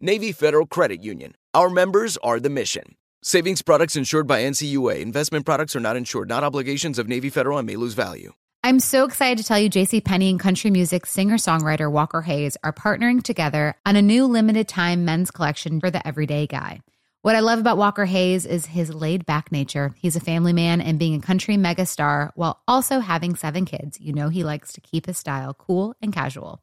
Navy Federal Credit Union. Our members are the mission. Savings products insured by NCUA. Investment products are not insured, not obligations of Navy Federal and may lose value. I'm so excited to tell you JC Penney and country music singer-songwriter Walker Hayes are partnering together on a new limited time men's collection for the everyday guy. What I love about Walker Hayes is his laid back nature. He's a family man and being a country megastar while also having seven kids. You know, he likes to keep his style cool and casual.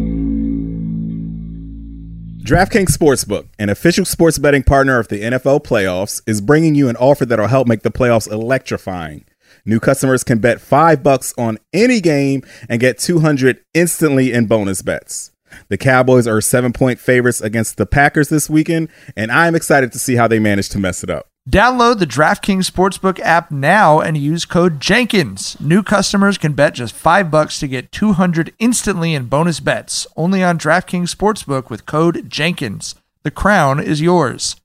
DraftKings Sportsbook, an official sports betting partner of the NFL playoffs, is bringing you an offer that'll help make the playoffs electrifying. New customers can bet 5 bucks on any game and get 200 instantly in bonus bets. The Cowboys are 7-point favorites against the Packers this weekend, and I'm excited to see how they manage to mess it up. Download the DraftKings Sportsbook app now and use code Jenkins. New customers can bet just 5 bucks to get 200 instantly in bonus bets. Only on DraftKings Sportsbook with code Jenkins. The crown is yours.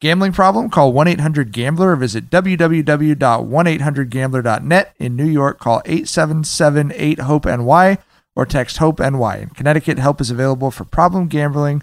Gambling problem? Call 1-800-GAMBLER or visit www.1800gambler.net. In New York, call 877-8-HOPE-NY or text HOPE-NY. In Connecticut, help is available for problem gambling.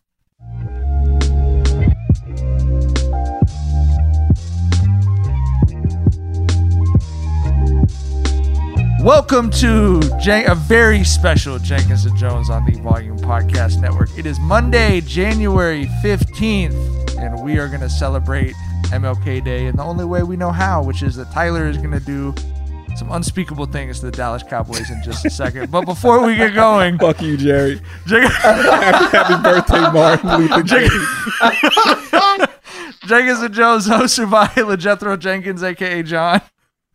Welcome to Jen- a very special Jenkins and Jones on the Volume Podcast Network. It is Monday, January 15th, and we are going to celebrate MLK Day in the only way we know how, which is that Tyler is going to do some unspeakable things to the Dallas Cowboys in just a second. But before we get going, Fuck you, Jerry. Jen- happy, happy birthday, Martin Luther King. Jenkins and Jones, hosted by LeJethro Jenkins, aka John,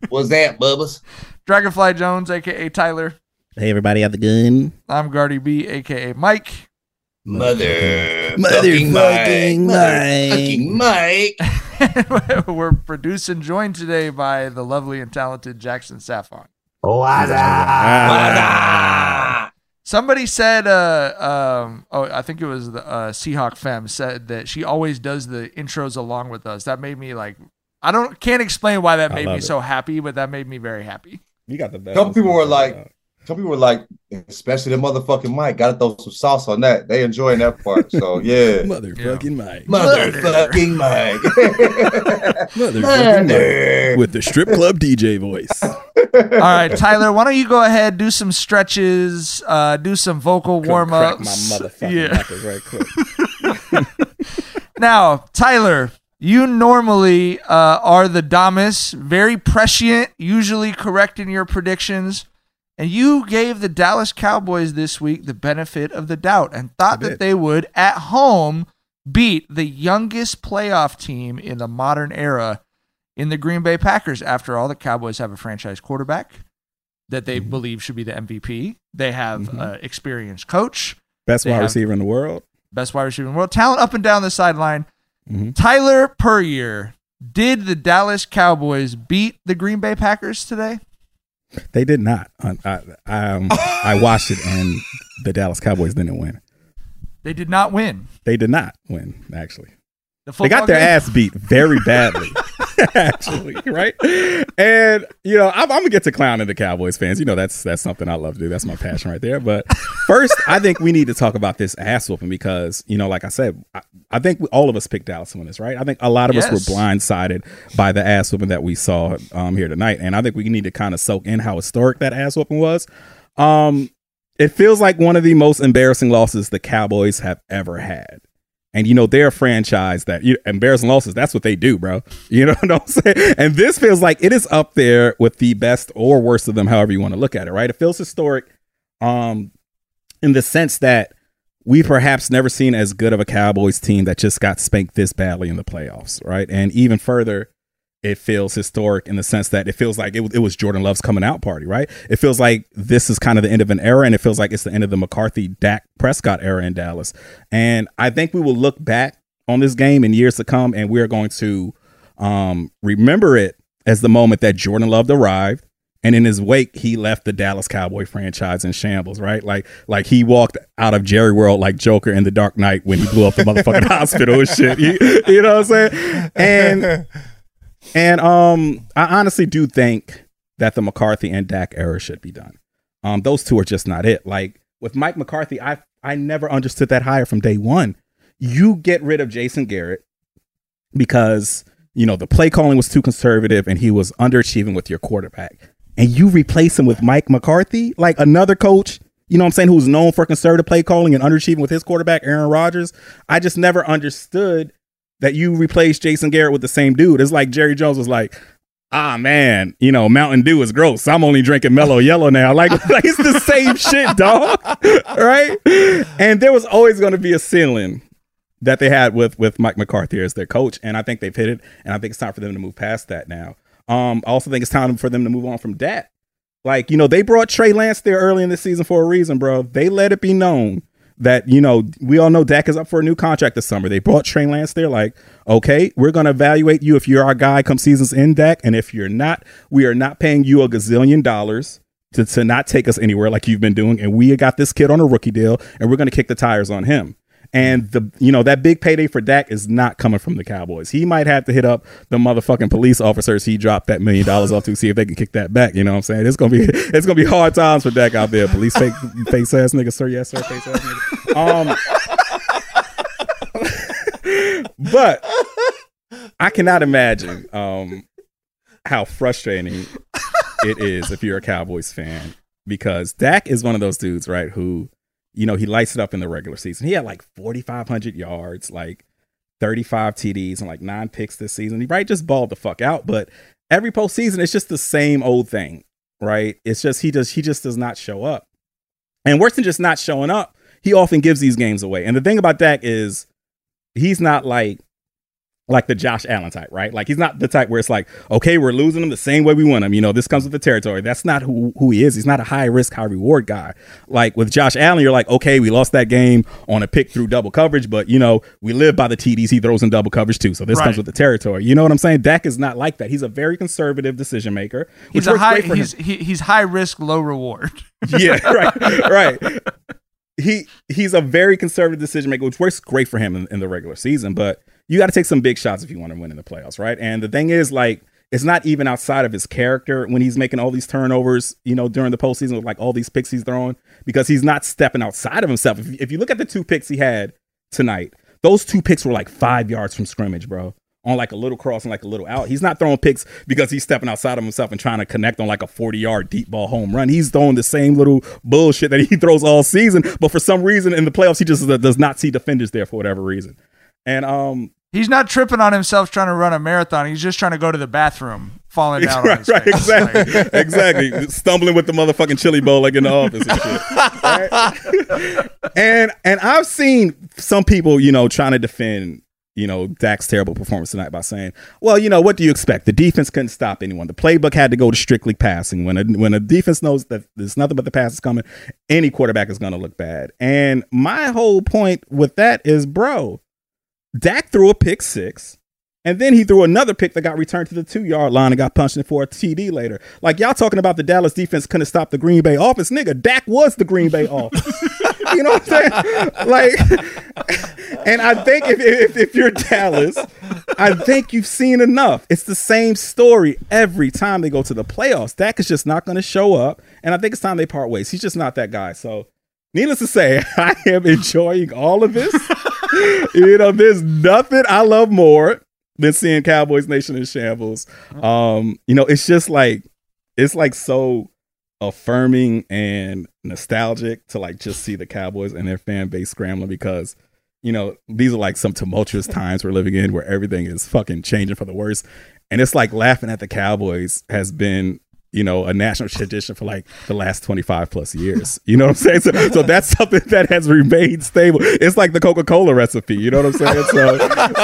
What's that, Bubbas? Dragonfly Jones, aka Tyler. Hey, everybody, have the gun. I'm Guardy B, aka Mike. Mother. Motherfucking Mike. Mike. We're produced and joined today by the lovely and talented Jackson Saffon. Mother. Somebody said, uh, um, oh, I think it was the uh, Seahawk Femme said that she always does the intros along with us. That made me like, I don't can't explain why that I made me it. so happy, but that made me very happy. You got the best. Some people were like, some people were like, especially the motherfucking Mike, gotta throw some sauce on that. They enjoying that part. So yeah. Motherfucking Mike. Motherfucking Mike. Motherfucking Mike. With the strip club DJ voice. All right, Tyler, why don't you go ahead, do some stretches, uh, do some vocal warm Crack my ups. motherfucking Yeah. right quick. Now, Tyler, you normally uh, are the Damas, very prescient, usually correct in your predictions. And you gave the Dallas Cowboys this week the benefit of the doubt and thought that they would, at home, beat the youngest playoff team in the modern era in the Green Bay Packers. After all, the Cowboys have a franchise quarterback that they believe should be the MVP. They have Mhm. an experienced coach. Best wide receiver in the world. best wide receiver in the world, talent up and down the sideline. Mhm. Tyler. Did the Dallas Cowboys beat the Green Bay Packers today? They did not. I, I, um, I watched it, and the Dallas Cowboys didn't win. They did not win. They did not win. Actually, The they got their game? ass beat very badly. actually, right? And you know, I'm, I'm gonna get to clowning the Cowboys fans. You know, that's that's something I love to do. That's my passion right there. But first, I think we need to talk about this ass whooping because you know, like I said, I, I think we, all of us picked Dallas win this, right? I think a lot of us were blindsided by the ass whooping that we saw um, here tonight, and I think we need to kind of soak in how historic that ass whooping was. Um, it feels like one of the most embarrassing losses the Cowboys have ever had. And you know, they're a franchise that you embarrassing losses, that's what they do, bro. You know what I'm saying? And this feels like it is up there with the best or worst of them, however you want to look at it, right? It feels historic um in the sense that we perhaps never seen as good of a Cowboys team that just got spanked this badly in the playoffs, right? And even further, it feels historic in the sense that it feels like it, was- it was Jordan Love's coming out party, right? It feels like this is kind of the end of an era, and it feels like it's the end of the McCarthy Dak Prescott era in Dallas. And I think we will look back on this game in years to come, and we're going to um, remember it as the moment that Jordan Love arrived. And in his wake, he left the Dallas Cowboy franchise in shambles, right? Like, like he walked out of Jerry World like Joker in the Dark Knight when he blew up the motherfucking hospital and shit. You, you know what I'm saying? And and um, I honestly do think that the McCarthy and Dak era should be done. Um, those two are just not it. Like with Mike McCarthy, I I never understood that hire from day one. You get rid of Jason Garrett because you know the play calling was too conservative and he was underachieving with your quarterback, and you replace him with Mike McCarthy, like another coach. You know what I'm saying? Who's known for conservative play calling and underachieving with his quarterback, Aaron Rodgers. I just never understood that you replace Jason Garrett with the same dude. It's like Jerry Jones was like, ah man, you know, Mountain Dew is gross. I'm only drinking mellow yellow now. Like, like it's the same shit, dog. right? And there was always gonna be a ceiling that they had with with Mike McCarthy as their coach. And I think they've hit it. And I think it's time for them to move past that now. Um, I also think it's time for them to move on from that. Like, you know, they brought Trey Lance there early in the season for a reason, bro. They let it be known that, you know, we all know Dak is up for a new contract this summer. They brought Trey Lance there, like, okay, we're going to evaluate you if you're our guy come season's end, Dak. And if you're not, we are not paying you a gazillion dollars to, to not take us anywhere like you've been doing. And we got this kid on a rookie deal and we're going to kick the tires on him. And the you know that big payday for Dak is not coming from the Cowboys. He might have to hit up the motherfucking police officers he dropped that million dollars off to see if they can kick that back. You know what I'm saying? It's gonna be it's gonna be hard times for Dak out there. Police fake face ass nigga, sir. Yes, sir. Face ass nigga. Um, but I cannot imagine um how frustrating it is if you're a Cowboys fan because Dak is one of those dudes, right? Who you know, he lights it up in the regular season. He had like 4,500 yards, like 35 TDs, and like nine picks this season. He right just balled the fuck out. But every postseason, it's just the same old thing, right? It's just he does he just does not show up. And worse than just not showing up, he often gives these games away. And the thing about Dak is he's not like like the Josh Allen type, right? Like he's not the type where it's like, okay, we're losing him the same way we win him. You know, this comes with the territory. That's not who who he is. He's not a high risk, high reward guy. Like with Josh Allen, you're like, okay, we lost that game on a pick through double coverage, but you know, we live by the TDs he throws in double coverage too. So this Right. comes with the territory. You know what I'm saying? Dak is not like that. He's a very conservative decision maker. which He's a high. He's he, he's high risk, low reward. yeah, right, right. He he's a very conservative decision maker, which works great for him in, in the regular season. But you got to take some big shots if you want to win in the playoffs, right? And the thing is, like, it's not even outside of his character when he's making all these turnovers, you know, during the postseason with like all these picks he's throwing because he's not stepping outside of himself. If, if you look at the two picks he had tonight, those two picks were like five yards from scrimmage, bro. On like a little cross and like a little out. He's not throwing picks because he's stepping outside of himself and trying to connect on like a 40 yard deep ball home run. He's throwing the same little bullshit that he throws all season, but for some reason in the playoffs, he just does not see defenders there for whatever reason. And um, He's not tripping on himself trying to run a marathon. He's just trying to go to the bathroom, falling down on right, his right, exactly, Like, exactly. Stumbling with the motherfucking chili bowl like in the office and shit. Right? and and I've seen some people, you know, trying to defend, you know, Dak's terrible performance tonight by saying, "Well, you know, what do you expect? The defense couldn't stop anyone. The playbook had to go to strictly passing. When a when a defense knows that there's nothing but the pass is coming, any quarterback is going to look bad." And my whole point with that is, bro, Dak threw a pick six. And then he threw another pick that got returned to the two yard line and got punched in for a TD later. Like y'all talking about the Dallas defense couldn't stop the Green Bay offense. Nigga, Dak was the Green Bay offense. you know what I'm saying? Like, and I think if, if, if you're Dallas, I think you've seen enough. It's the same story every time they go to the playoffs. Dak is just not going to show up. And I think it's time they part ways. He's just not that guy. So, needless to say, I am enjoying all of this. you know, there's nothing I love more than seeing Cowboys Nation in shambles. Um, you know, it's just like it's like so affirming and nostalgic to like just see the Cowboys and their fan base scrambling because you know these are like some tumultuous times we're living in where everything is fucking changing for the worse and it's like laughing at the Cowboys has been you know a national tradition for like the last 25 plus years. You know what i'm saying? So, so that's something that has remained stable. It's like the coca-cola recipe you know what i'm saying? So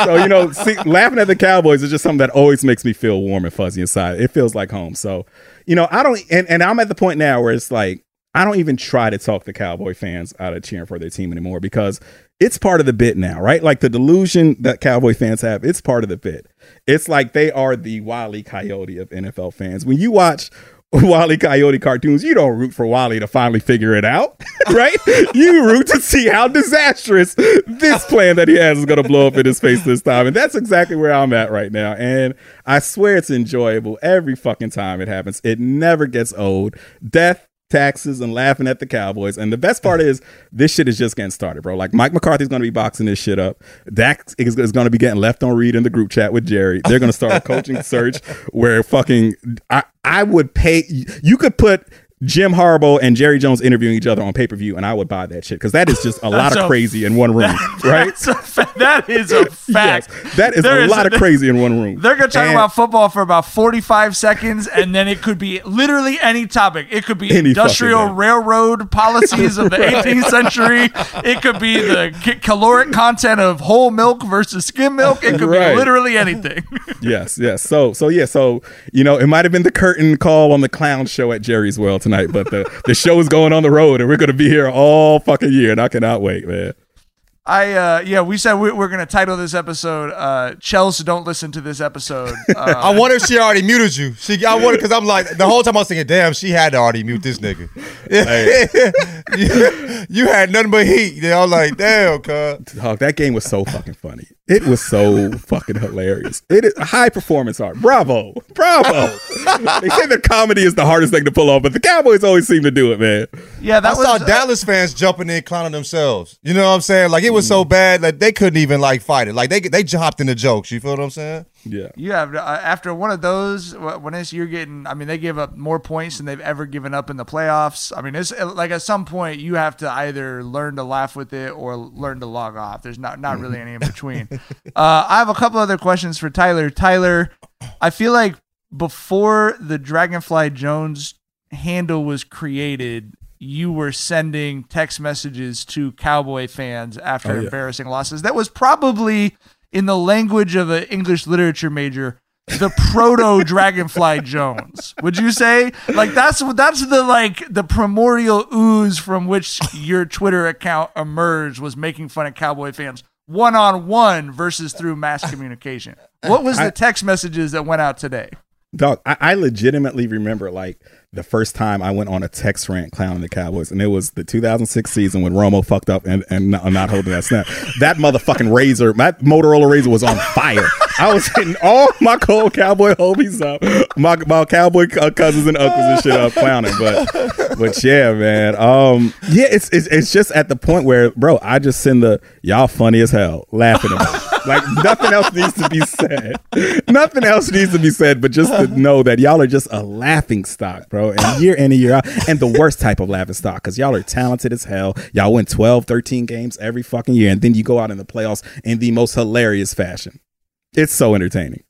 so you know see, laughing at the cowboys is just something that always makes me feel warm and fuzzy inside. It feels like home. So you know i don't and, and i'm at the point now where it's like i don't even try to talk the cowboy fans out of cheering for their team anymore because it's part of the bit now, right? Like the delusion that Cowboy fans have, it's part of the bit. It's like they are the Wally Coyote of NFL fans. When you watch Wally Coyote cartoons, you don't root for Wally to finally figure it out, right? you root to see how disastrous this plan that he has is going to blow up in his face this time. And that's exactly where I'm at right now. And I swear it's enjoyable every fucking time it happens. It never gets old. Death, taxes and laughing at the Cowboys. And the best part is this shit is just getting started, bro. Like Mike McCarthy's going to be boxing this shit up. Dak is, is going to be getting left on read in the group chat with Jerry. They're going to start a coaching search where fucking I I would pay. You could put. Jim Harbaugh and Jerry Jones interviewing each other on pay per view, and I would buy that shit because that is just a lot of a- crazy in one room, right? That's a fa- that is a fact. Yes, that is There a is lot of crazy in one room. They're going to talk And- about football for about 45 seconds, and then it could be literally any topic. It could be industrial railroad policies of the 18th century. It could be the caloric content of whole milk versus skim milk. It could Right. be literally anything. yes, yes. So, so yeah. So, you know, it might have been the curtain call on the clown show at Jerry's World tonight, but the the show is going on the road, and we're going to be here all fucking year, and I cannot wait, man. I uh yeah, we said we, we're going to title this episode uh Chelsea don't listen to this episode. Uh, I wonder if she already muted you. She, I wonder because I'm like the whole time I was thinking, damn, she had to already mute this nigga. you, you had nothing but heat. You know, I'm like, damn, cuz. Dog, that game was so fucking funny. It was so fucking hilarious. It is high performance art. Bravo, bravo. they say that comedy is the hardest thing to pull off, but the Cowboys always seem to do it, man. yeah, that I was saw uh, Dallas fans jumping in, clowning themselves. You know what I'm saying? Like it was so bad that they couldn't even like fight it. Like they they hopped in the jokes. You feel what I'm saying? Yeah. You have uh, after one of those when it's you're getting. I mean, they give up more points than they've ever given up in the playoffs. I mean, it's uh, like at some point you have to either learn to laugh with it or learn to log off. There's not not really any in between. uh, I have a couple other questions for Tyler. Tyler, I feel like before the Dragonfly Jones handle was created. You were sending text messages to Cowboy fans after Oh, yeah. embarrassing losses. That was probably in the language of an English literature major, the proto Dragonfly Jones. Would you say like that's that's the like the primordial ooze from which your Twitter account emerged was making fun of cowboy fans one on one versus through mass communication. What was the text messages that went out today? Dog, I, I legitimately remember like the first time I went on a text rant clowning the Cowboys, and it was the 2006 season when Romo fucked up and, and not, holding that snap. That motherfucking RAZR, my Motorola RAZR was on fire. I was hitting all my cold cowboy homies up, my my cowboy cousins and uncles and shit up clowning. But but yeah, man, um, yeah, it's, it's it's just at the point where, bro, I just send the y'all funny as hell laughing about. it. Like nothing else needs to be said. Nothing else needs to be said, but just to know that y'all are just a laughing stock, bro. And year in and year out, and the worst type of laughing stock because y'all are talented as hell. Y'all win 12, 13 games every fucking year, and then you go out in the playoffs in the most hilarious fashion. It's so entertaining.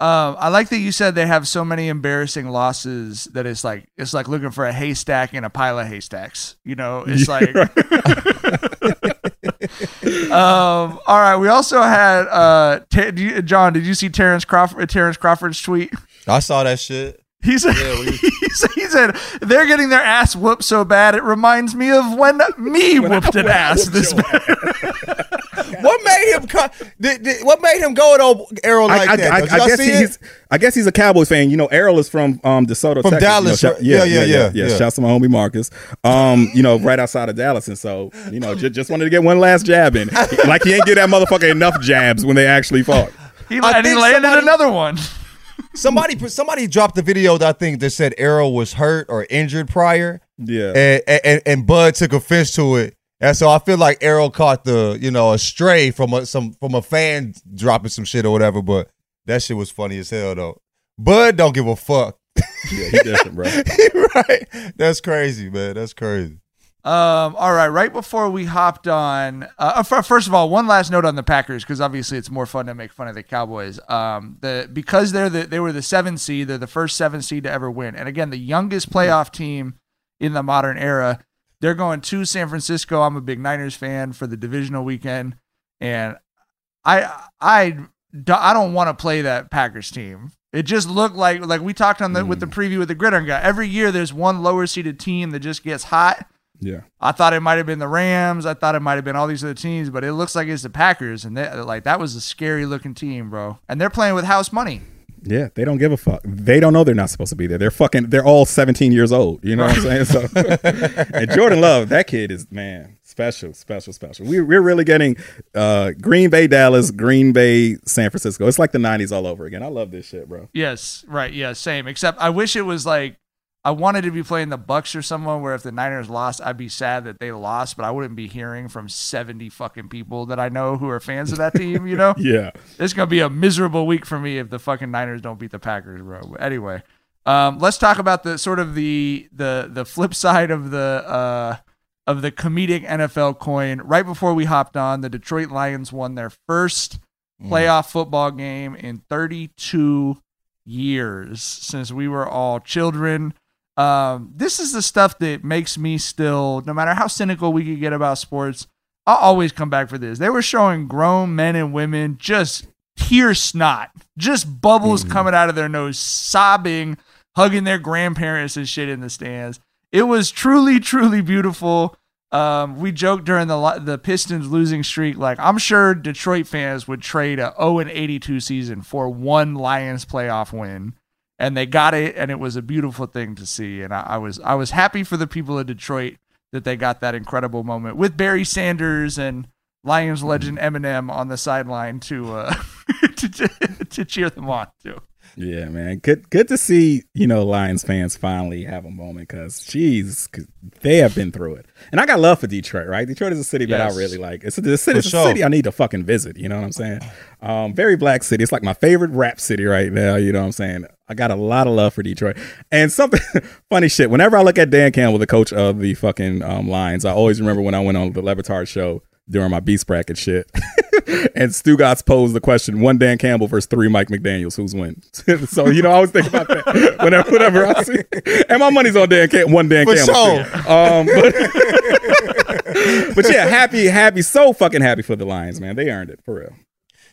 Um, I like that you said they have so many embarrassing losses that it's like it's like looking for a haystack in a pile of haystacks. You know, it's like um, all right. We also had uh, Ta- do you- John. Did you see Terrence Crawford? Terrence Crawford's tweet. I saw that shit. He said, he said, he said they're getting their ass whooped so bad it reminds me of when me whooped an ass this bad. What made him? Co- did, did- what made him go to Errol like I, I, that? I, Did I guess see he's. I guess he's a Cowboys fan. You know, Errol is from um DeSoto, From Texas. Dallas, You know, right? Yeah, yeah, yeah, yeah. Shouts to my homie Marcus. Um, you know, right outside of Dallas, and so you know, just, just wanted to get one last jab in. like he ain't get that motherfucker enough jabs when they actually fought. He, and he landed somebody- another one. Somebody somebody dropped the video that I think that said Errol was hurt or injured prior, Yeah. and, and and Bud took offense to it, and so I feel like Errol caught the you know a stray from a some from a fan dropping some shit or whatever. But that shit was funny as hell though. Bud don't give a fuck. Yeah, he different, bro. right? That's crazy, man. That's crazy. Um, all right, right before we hopped on, uh, first of all, one last note on the Packers because obviously it's more fun to make fun of the Cowboys. Um, the because they're the they were the seven seed, they're the first seven seed to ever win, and again, the youngest playoff team in the modern era. They're going to San Francisco. I'm a big Niners fan for the divisional weekend, and I I I don't want to play that Packers team. It just looked like like we talked on the with the preview with the gridiron guy. Every year there's one lower seeded team that just gets hot. Yeah. I thought it might have been the Rams. I thought it might have been all these other teams, but it looks like it's the Packers, and they, like that was a scary looking team, bro. And they're playing with house money. Yeah, they don't give a fuck. They don't know they're not supposed to be there. They're fucking. They're all 17 years old. You know what I'm saying? So, and Jordan Love, that kid is man, special, special, special. We, we're really getting uh, Green Bay, Dallas, Green Bay, San Francisco. It's like the 90s all over again. I love this shit, bro. Yes, right. Yeah, same. Except I wish it was like I wanted to be playing the Bucs or someone where if the Niners lost, I'd be sad that they lost, but I wouldn't be hearing from 70 fucking people that I know who are fans of that team, you know? Yeah. It's gonna be a miserable week for me if the fucking Niners don't beat the Packers, bro. But anyway, um, let's talk about the sort of the the the flip side of the uh, of the comedic NFL coin. Right before we hopped on, the Detroit Lions won their first playoff football game in 32 years since we were all children. Um, this is the stuff that makes me still, no matter how cynical we could get about sports, I'll always come back for this. They were showing grown men and women just tear snot, just bubbles coming out of their nose, sobbing, hugging their grandparents and shit in the stands. It was truly, truly beautiful. Um, we joked during the the Pistons losing streak, like I'm sure Detroit fans would trade a 0 and 82 season for one Lions playoff win, and they got it, and it was a beautiful thing to see. And I, I was I was happy for the people of Detroit that they got that incredible moment with Barry Sanders and Lions legend Eminem on the sideline to uh, to, to, to cheer them on too. Yeah, man. Good good to see, you know, Lions fans finally have a moment because, jeez, 'cause they have been through it. And I got love for Detroit, right? Detroit is a city that I really like. It's a, it's a, it's a sure. city I need to fucking visit. You know what I'm saying? Um, very black city. It's like my favorite rap city right now. You know what I'm saying? I got a lot of love for Detroit. And something funny shit. Whenever I look at Dan Campbell, the coach of the fucking um, Lions, I always remember when I went on the Le Batard show during my Beast bracket shit. and Stugotz posed the question: One Dan Campbell versus three Mike McDaniel's, who's win? so you know, I always think about that whenever, whenever I see. And my money's on Dan Cam- one Dan For Campbell. sure. Um, but, but yeah, happy, happy, so fucking happy for the Lions, man. They earned it for real.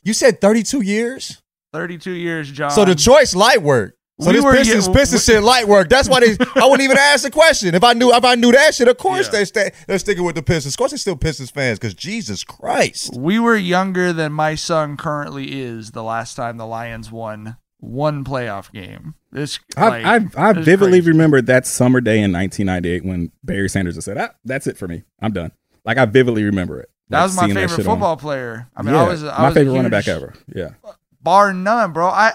You said 32 years? 32 years, John. So Detroit's light work. So We this were Pistons, getting- Pistons shit light work. That's why they. I wouldn't even ask the question if I knew if I knew that shit. Of course Yeah. they stay. They're sticking with the Pistons. Of course they're still Pistons fans because Jesus Christ. we were younger than my son currently is the last time the Lions won one playoff game. This like, I, I, I it's vividly crazy. remember that summer day in 1998 when Barry Sanders said, ah, "That's it for me. I'm done." Like I vividly remember it. That was my favorite shit on- football player. I mean, yeah, I was I my was a favorite running back ever. Yeah. Bar none, bro. I,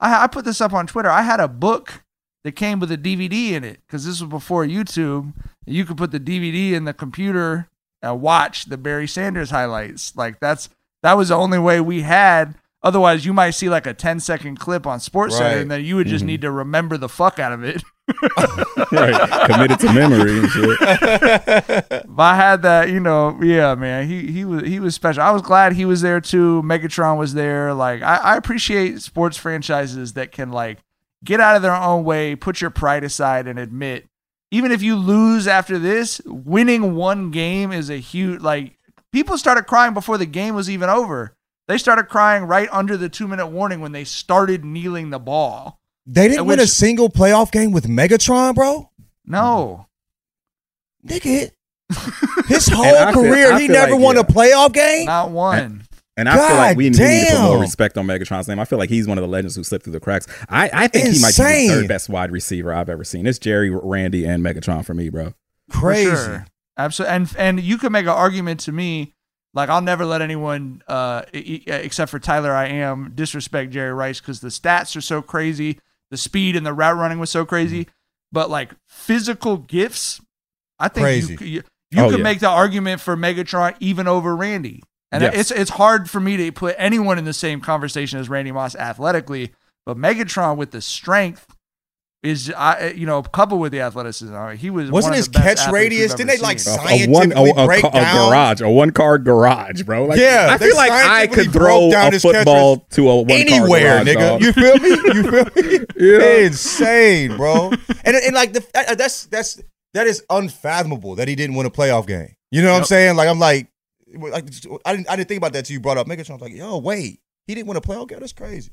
I I put this up on Twitter. I had a book that came with a DVD in it because this was before YouTube. You could put the DVD in the computer and watch the Barry Sanders highlights. Like that's that was the only way we had. Otherwise, you might see like a 10 second clip on Sports Center, and then you would just mm-hmm. need to remember the fuck out of it. right. Committed to memory and shit. But I had that, you know, yeah, man. He he was he was special. I was glad he was there too. Megatron was there. Like I, I appreciate sports franchises that can like get out of their own way, put your pride aside, and admit even if you lose after this, winning one game is a huge like people started crying before the game was even over. They started crying right under the two minute warning when they started kneeling the ball. They didn't And win a single playoff game with Megatron, bro. No. Nigga, his whole I feel- career, he never like, won yeah. a playoff game. Not one. And I feel like God we, we need to put more respect on Megatron's name. I feel like he's one of the legends who slipped through the cracks. I, I think he might be the third best wide receiver I've ever seen. It's Jerry, Randy, and Megatron for me, bro. Crazy. For sure. Absolutely. And and you could make an argument to me, like I'll never let anyone, uh, except for Tyler, I am disrespect Jerry Rice because the stats are so crazy, the speed and the route running was so crazy. Mm-hmm. But like physical gifts, I think Crazy. you you, you Oh, could yeah. make the argument for Megatron even over Randy. And Yes. it's it's hard for me to put anyone in the same conversation as Randy Moss athletically, but Megatron with the strength is I you know coupled with the athleticism. I he was Wasn't one of his the catch athletes radius? Didn't they, like, seen. A- a one, a, Scientifically a, break ca- a down- garage, a one car garage, bro. Like, Yeah, I feel like I could throw down a football to a one Anywhere, garage, nigga. dog. You feel me? You feel me? Yeah. Insane, bro. And and like the uh, that's that's that is unfathomable that he didn't win a playoff game. You know what I'm saying? Like I'm like, like I didn't I didn't think about that till you brought up Megatron. I was like, yo, wait, he didn't win a playoff game. That's crazy.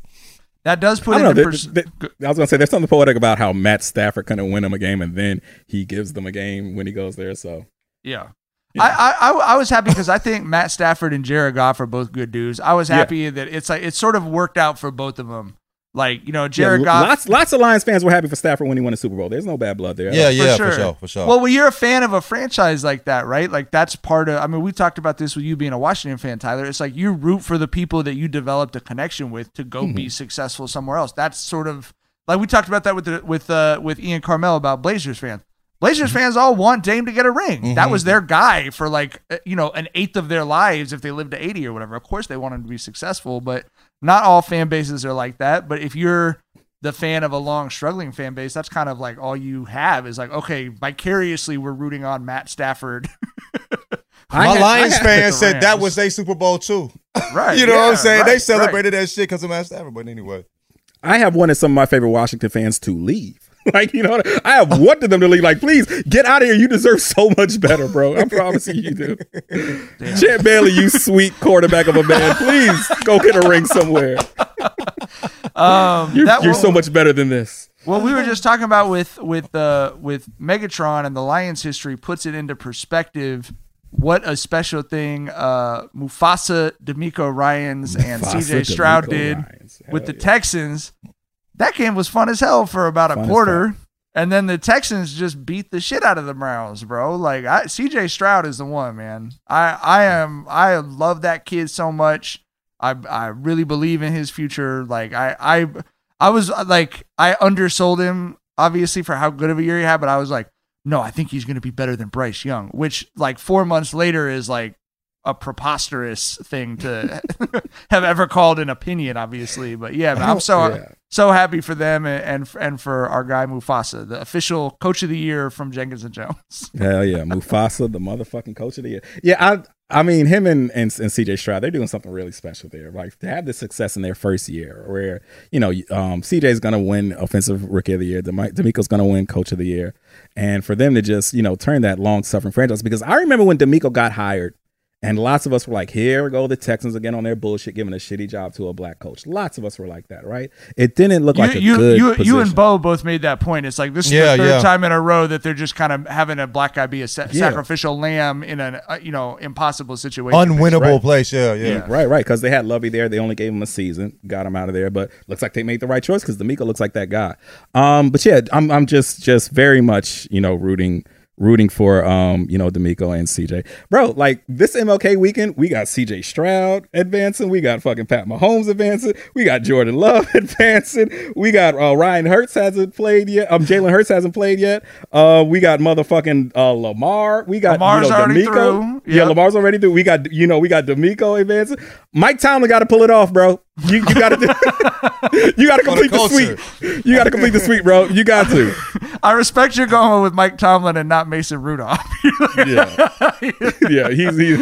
That does put I it don't in know. pers- there- there- I was gonna say there's something poetic about how Matt Stafford couldn't win him a game, and then he gives them a game when he goes there. So Yeah. I, I, I, I was happy because I think Matt Stafford and Jared Goff are both good dudes. I was Yeah. happy that it's like it sort of worked out for both of them. Like you know, Jared yeah, Goff. lots lots of Lions fans were happy for Stafford when he won a Super Bowl. There's no bad blood there. Yeah, for yeah, sure. for sure, for sure. Well, when you're a fan of a franchise like that, right? Like that's part of. I mean, we talked about this with you being a Washington fan, Tyler. It's like you root for the people that you developed a connection with to go Mm-hmm. be successful somewhere else. That's sort of like we talked about that with the, with uh, with Ian Karmel about Blazers fans. Blazers Mm-hmm. fans all want Dame to get a ring. That was their guy for like uh, you know an eighth of their lives if they lived to eighty or whatever. Of course, they want him to be successful, but not all fan bases are like that. But if you're the fan of a long struggling fan base, that's kind of like all you have is like, okay, vicariously we're rooting on Matt Stafford. My had- Lions I had- fans said that was their Super Bowl too. right. you know what I'm saying? right, they right. celebrated that shit because of Matt Stafford. But anyway, I have wanted some of my favorite Washington fans to leave. Like you know, I have wanted them to leave. Like, please get out of here. You deserve so much better, bro. I'm promising you do. Champ Bailey, you sweet quarterback of a man, please go get a ring somewhere. Um, You're, that you're so much better than this. Well, we were just talking about with with uh, with Megatron and the Lions history puts it into perspective. What a special thing uh, Mufasa, DeMeco Ryans, and Mufasa, CJ Stroud DeMeco did Ryans. Hell with the yeah. Texans. That game was fun as hell for about a Fun quarter, and then the Texans just beat the shit out of the Browns, bro. Like I, CJ Stroud is the one, man. I I am I love that kid so much. I I really believe in his future. Like I I I was uh, like I undersold him obviously for how good of a year he had, but I was like, no, I think he's going to be better than Bryce Young, which like 4 months later is like a preposterous thing to have ever called an opinion obviously, but yeah, man, I'm so Yeah. So happy for them and, and for our guy Mufasa, the official coach of the year from Jenkins and Jones. Hell yeah, Mufasa, the motherfucking coach of the year. Yeah, I I mean him and, and and CJ Stroud, they're doing something really special there. Like to have the success in their first year, where you know um, CJ's gonna win offensive rookie of the year, DeMeco's gonna win coach of the year, and for them to just you know turn that long suffering franchise. Because I remember when DeMeco got hired. And lots of us were like, here go, the Texans again on their bullshit, giving a shitty job to a black coach. Lots of us were like that, right? It didn't look like a you, good you, you, you and. Bo both made that point. It's like this is Yeah, the third yeah. time in a row that they're just kind of having a black guy be a sa- Yeah. sacrificial lamb in an uh, you know impossible situation. unwinnable right. place. Yeah, yeah. Yeah. Right, right. Because they had Lovie there. They only gave him a season, got him out of there. But looks like they made the right choice because DeMeco looks like that guy. Um, but yeah, I'm I'm just just very much you know rooting rooting for um you know DeMeco and CJ, bro. Like this MLK weekend, we got CJ Stroud advancing, we got fucking Pat Mahomes advancing, we got Jordan Love advancing, we got uh, Ryan Hurts hasn't played yet. Um, Jalen Hurts hasn't played yet. Uh, we got motherfucking uh, Lamar. We got Lamar's you know, already DeMeco. through. Yeah, Lamar's already through. We got you know we got DeMeco advancing. Mike Tomlin got to pull it off, bro. You you got to you got to complete the culture. suite. You got to complete the suite, bro. You got to. I respect you're going with Mike Tomlin and not Mason Rudolph. Yeah, yeah. He's he.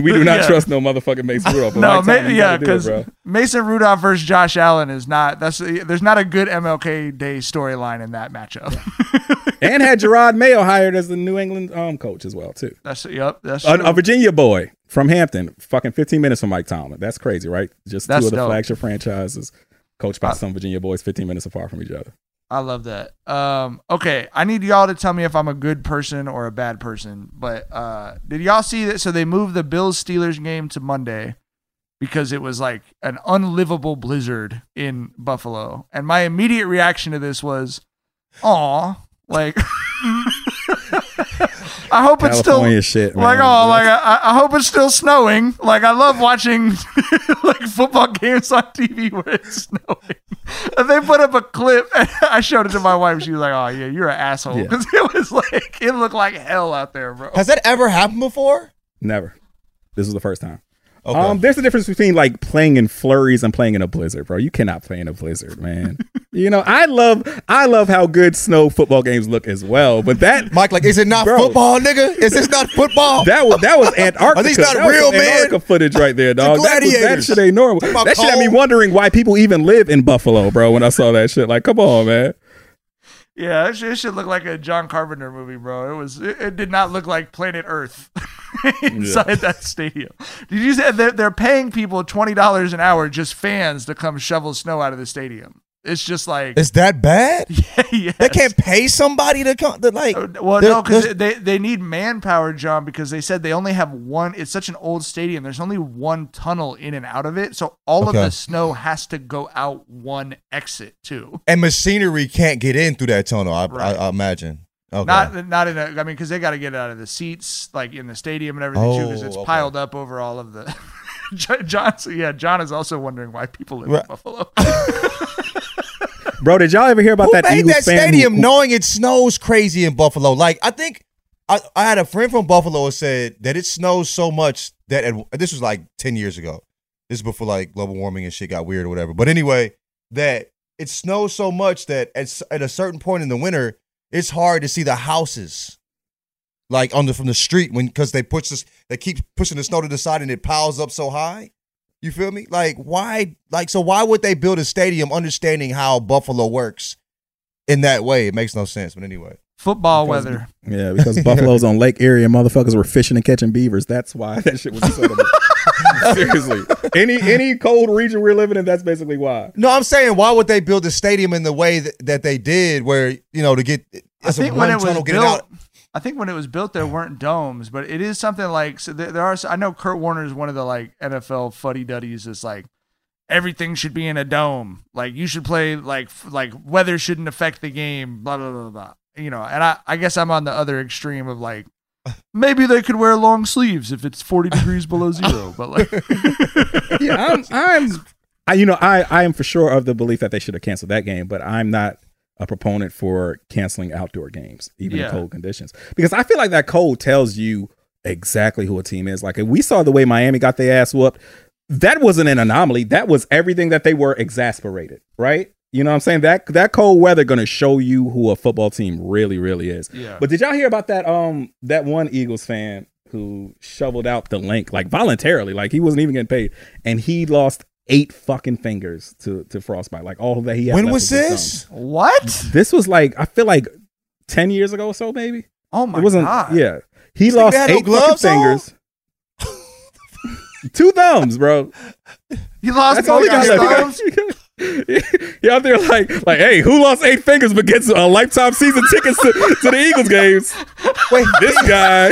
We do not Yeah. trust no motherfucking Mason Rudolph. but no, Mike Tomlin, you yeah, gotta do it, because. Mason Rudolph versus Josh Allen is not that's there's not a good MLK Day storyline in that matchup. and had Jerod Mayo hired as the New England um coach as well too. that's yep, that's A, a Virginia boy from Hampton, fucking 15 minutes from Mike Tomlin. That's crazy, right? Just That's two of the dope. flagship franchises, coached by Uh, some Virginia boys, 15 minutes apart from each other. I love that. Um, okay, I need y'all to tell me if I'm a good person or a bad person. But uh, did y'all see that? So they moved the Bills Steelers game to Monday because it was like an unlivable blizzard in Buffalo. And my immediate reaction to this was, "Aw, like." I hope it's still California shit, like oh like I, I hope it's still snowing. Like I love watching like football games on TV where it's snowing. And they put up a clip, and I showed it to my wife. She was like, "Oh yeah, you're an asshole," Yeah. because it was like it looked like hell out there, bro. Has that ever happened before? Never. This is the first time. Okay. Um, there's a difference between like playing in flurries and playing in a blizzard, bro. You cannot play in a blizzard, man. you know, I love I love how good snow football games look as well, but that Mike, like, is it not Bro. football, nigga? Is this not football? that was that was Antarctica. Are these not that was real some men? Antarctica footage right there, dog. That, was, that shit ain't normal. Talking about That shit had me wondering why people even live in Buffalo, bro. When I saw that shit, like, come on, man. Yeah, it should, it should look like a John Carpenter movie, bro. It was. It, it did not look like Planet Earth inside that stadium. Did you say they're, they're paying people twenty dollars an hour, just fans, to come shovel snow out of the stadium? It's just like Is that bad? yes. They can't pay somebody to come. To, like, Uh, Well, no, because they, they need manpower, John, because they said they only have one. It's such an old stadium. There's only one tunnel in and out of it, so all of the snow has to go out one exit too. and machinery can't get in through that tunnel. I, Right. I, I imagine. Okay. Not not in a. I mean, because they got to get it out of the seats, like in the stadium and everything too, because Oh, it's okay. piled up over all of the. Jo- John, yeah, John is also wondering why people live in Right. Buffalo. Bro, did y'all ever hear about Who that made Eagles that fan who- stadium who- knowing it snows crazy in Buffalo? Like, I think I, I had a friend from Buffalo who said that it snows so much that at, this was like 10 years ago. This is before like global warming and shit got weird or whatever. But anyway, that it snows so much that at, s- at a certain point in the winter, it's hard to see the houses like on the from the street when because they push this they keep pushing the snow to the side and it piles up so high. You feel me? Like why? Like so? Why would they build a stadium understanding how Buffalo works in that way? It makes no sense. But anyway, Football Because- weather. Yeah, because Buffalo's on Lake Erie and motherfuckers were fishing and catching beavers. That's why that shit was incredible. Seriously, any any cold region we're living in, that's basically why. no, I'm saying why would they build a stadium in the way that, that they did, where you know to get I think when it was tunnel, get it built, out. I think when it was built, there weren't domes, but it is something like so. There, there are. I know Kurt Warner is one of the like NFL fuddy duddies. It's like everything should be in a dome. Like you should play like like weather shouldn't affect the game. Blah blah blah blah. You know, and I I guess I'm on the other extreme of like. Maybe they could wear long sleeves if it's 40 degrees below zero, but like, Yeah, I'm, I'm I, you know, I I am for sure of the belief that they should have canceled that game, but I'm not a proponent for canceling outdoor games, even Yeah. in cold conditions, because I feel like that cold tells you exactly who a team is. Like if we saw the way Miami got their ass whooped, that wasn't an anomaly. That was everything that they were exasperated, right? You know what I'm saying? That that cold weather gonna show you who a football team really, really is. Yeah. But did y'all hear about that um that one Eagles fan who shoveled out the link like voluntarily, like he wasn't even getting paid, and he lost eight fucking fingers to to frostbite, like all that he had. When left was this? what? This was like I feel like ten years ago or so, maybe. Oh my it wasn't. god! Yeah, he This nigga lost had no eight fucking fingers. Two thumbs, bro. You lost That's all both he got thumbs. You're out there like, like, hey, who lost eight fingers but gets a lifetime season tickets to, to the Eagles games? Wait, This guy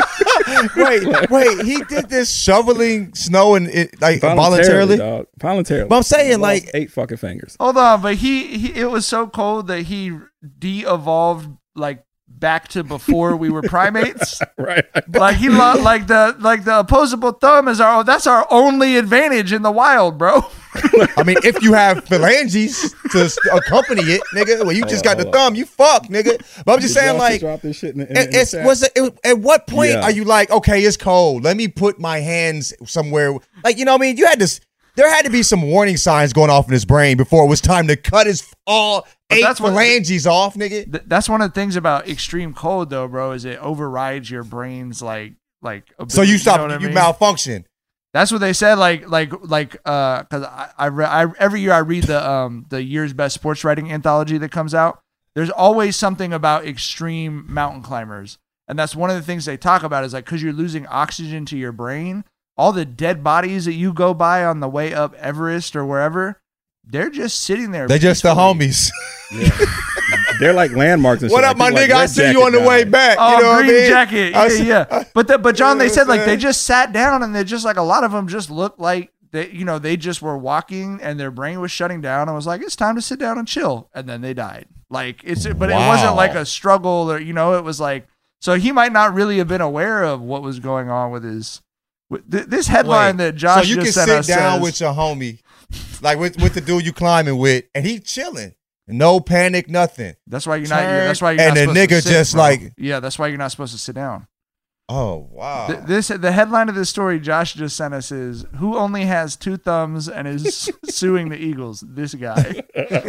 wait, wait. He did this shoveling snow and it like voluntarily. dog. voluntarily. But I'm saying, He lost like- eight fucking fingers. Hold on, but he, he it was so cold that he de-evolved like back to before we were primates. right. like he lo- like the like the opposable thumb is our that's our only advantage in the wild, bro. I mean, if you have phalanges to accompany it, nigga, well, you just got the hold on. thumb, you fuck, nigga. But I'm just Did saying, like, drop this shit in the, in, it, it's chat? was it, it- at what point Yeah. are you like, okay, it's cold. Let me put my hands somewhere. Like, you know, what I mean, you had this. There had to be some warning signs going off in his brain before it was time to cut his all eight that's phalanges off, nigga. Th- that's one of the things about extreme cold though, bro, is it overrides your brain's like like So you stop, know what I you mean? malfunction. That's what they said. Like, like, like, uh, because I, I, re- I, every year I read the um the year's best sports writing anthology that comes out. There's always something about extreme mountain climbers, and that's one of the things they talk about is like because you're losing oxygen to your brain, all the dead bodies that you go by on the way up Everest or wherever, they're just sitting there. They're just the peacefully. homies. They're like landmarks and What shit. up, my Like, nigga? like I see you on the Jacket way back. Oh, you know green what I mean? jacket. I Yeah, see- yeah. But the, but John, they said I'm like they just sat down and they're just like a lot of them just looked like they, you know, they just were walking and their brain was shutting down and was like, it's time to sit down and chill, and then they died. Like it's, but it wasn't like a struggle or you know, it was like so he might not really have been aware of what was going on with his. With th- this headline Wait, that Josh so you just can sent sit us down says- with your homie, like with, with the dude you climbing with, and he chilling, no panic, nothing. That's why you're not. That's why you're and not the supposed to nigga sit, just bro. like- Yeah, that's why you're not supposed to sit down. Oh wow! Th- This the headline of this story Josh just sent us is who only has two thumbs and is suing the Eagles. This guy.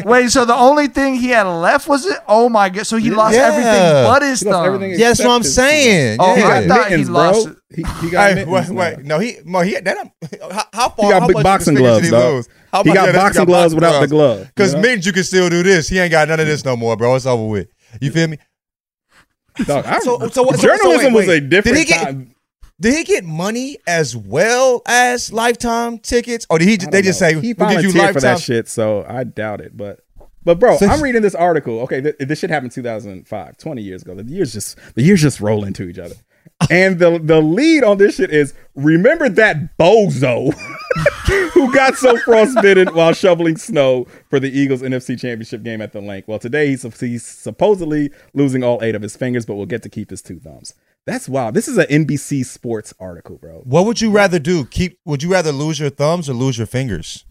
Wait, so the only thing he had left was it? Oh my god! So he lost Yeah. everything but his thumb. everything yeah, what I'm saying. Oh, yeah. I thought he Mittens, lost bro. He, he got Hey, mittens wait, wait, no, he, no, he, that, um, how, how far? He got how big boxing of his fingers gloves, did dog. lose? How He got yeah, boxing got gloves without the glove, Because you know? means you can still do this. He ain't got none of this no more, bro. It's over with. You feel me? Dog, I- So- so- so- journalism wait, was a different Did he get- time. Did he get money as well as lifetime tickets, or did he? They just say he volunteered you for that shit, so I doubt it. But but bro, So- I'm reading this article. Okay, th- this shit happened 2005, 20 years ago. The years just the years just roll into each other. And the the lead on this shit is remember that bozo who got so frostbitten while shoveling snow for the Eagles NFC Championship game at the Linc. Well, today he's, he's supposedly losing all eight of his fingers, but we'll get to keep his two thumbs. That's wild. This is an NBC Sports article, bro. What would you rather do? Keep? Would you rather lose your thumbs or lose your fingers?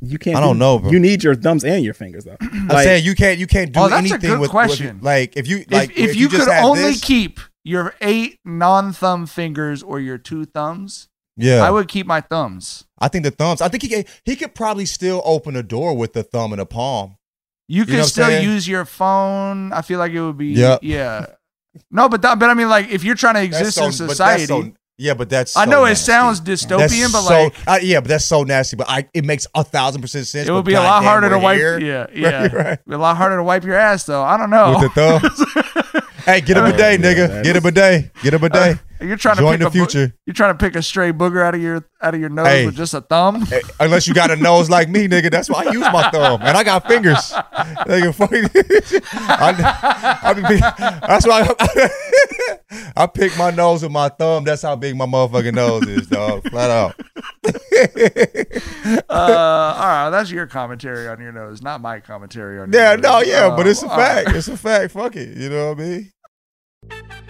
You can't. I don't do- know, bro. You need your thumbs and your fingers, though. I'm Like, saying you can't. You can't do Oh, that's a anything good with question. with- like if you If, like if, you, just could had only this- keep your eight non-thumb fingers or your two thumbs, yeah, I would keep my thumbs. I think the thumbs. I think he could, he could probably still open a door with the thumb and the palm. You know could what I'm still use your phone. I feel like it would be. Yep. Yeah. No, but that, but I mean, like, if you're trying to That's exist so- in but that's society, so- yeah, but that's. I so know it nasty. sounds That's dystopian, but so- like, uh, yeah, but that's so nasty. But I, it makes a thousand percent sense. it would be a lot harder to wipe. here. Yeah, yeah, Right, right. A lot harder to wipe your ass, though. I don't know. With the thumb. hey, get a bidet, nigga. Get him a bidet. Get a bidet. you're trying to Join pick the a bo- future. you're trying to pick a stray booger out of your out of your nose Hey. with just a thumb. Hey, Unless you got a nose like me, nigga. That's why I use my thumb, and I got fingers. Nigga, fuck. I, I be, that's why I, I pick my nose with my thumb. That's how big my motherfucking nose is, dog. Flat out. Uh, all right, that's your commentary on your nose, not my commentary on. Your Yeah, nose. no, yeah, but Uh, it's a all fact. It's a fact. Fuck it. You know what I mean?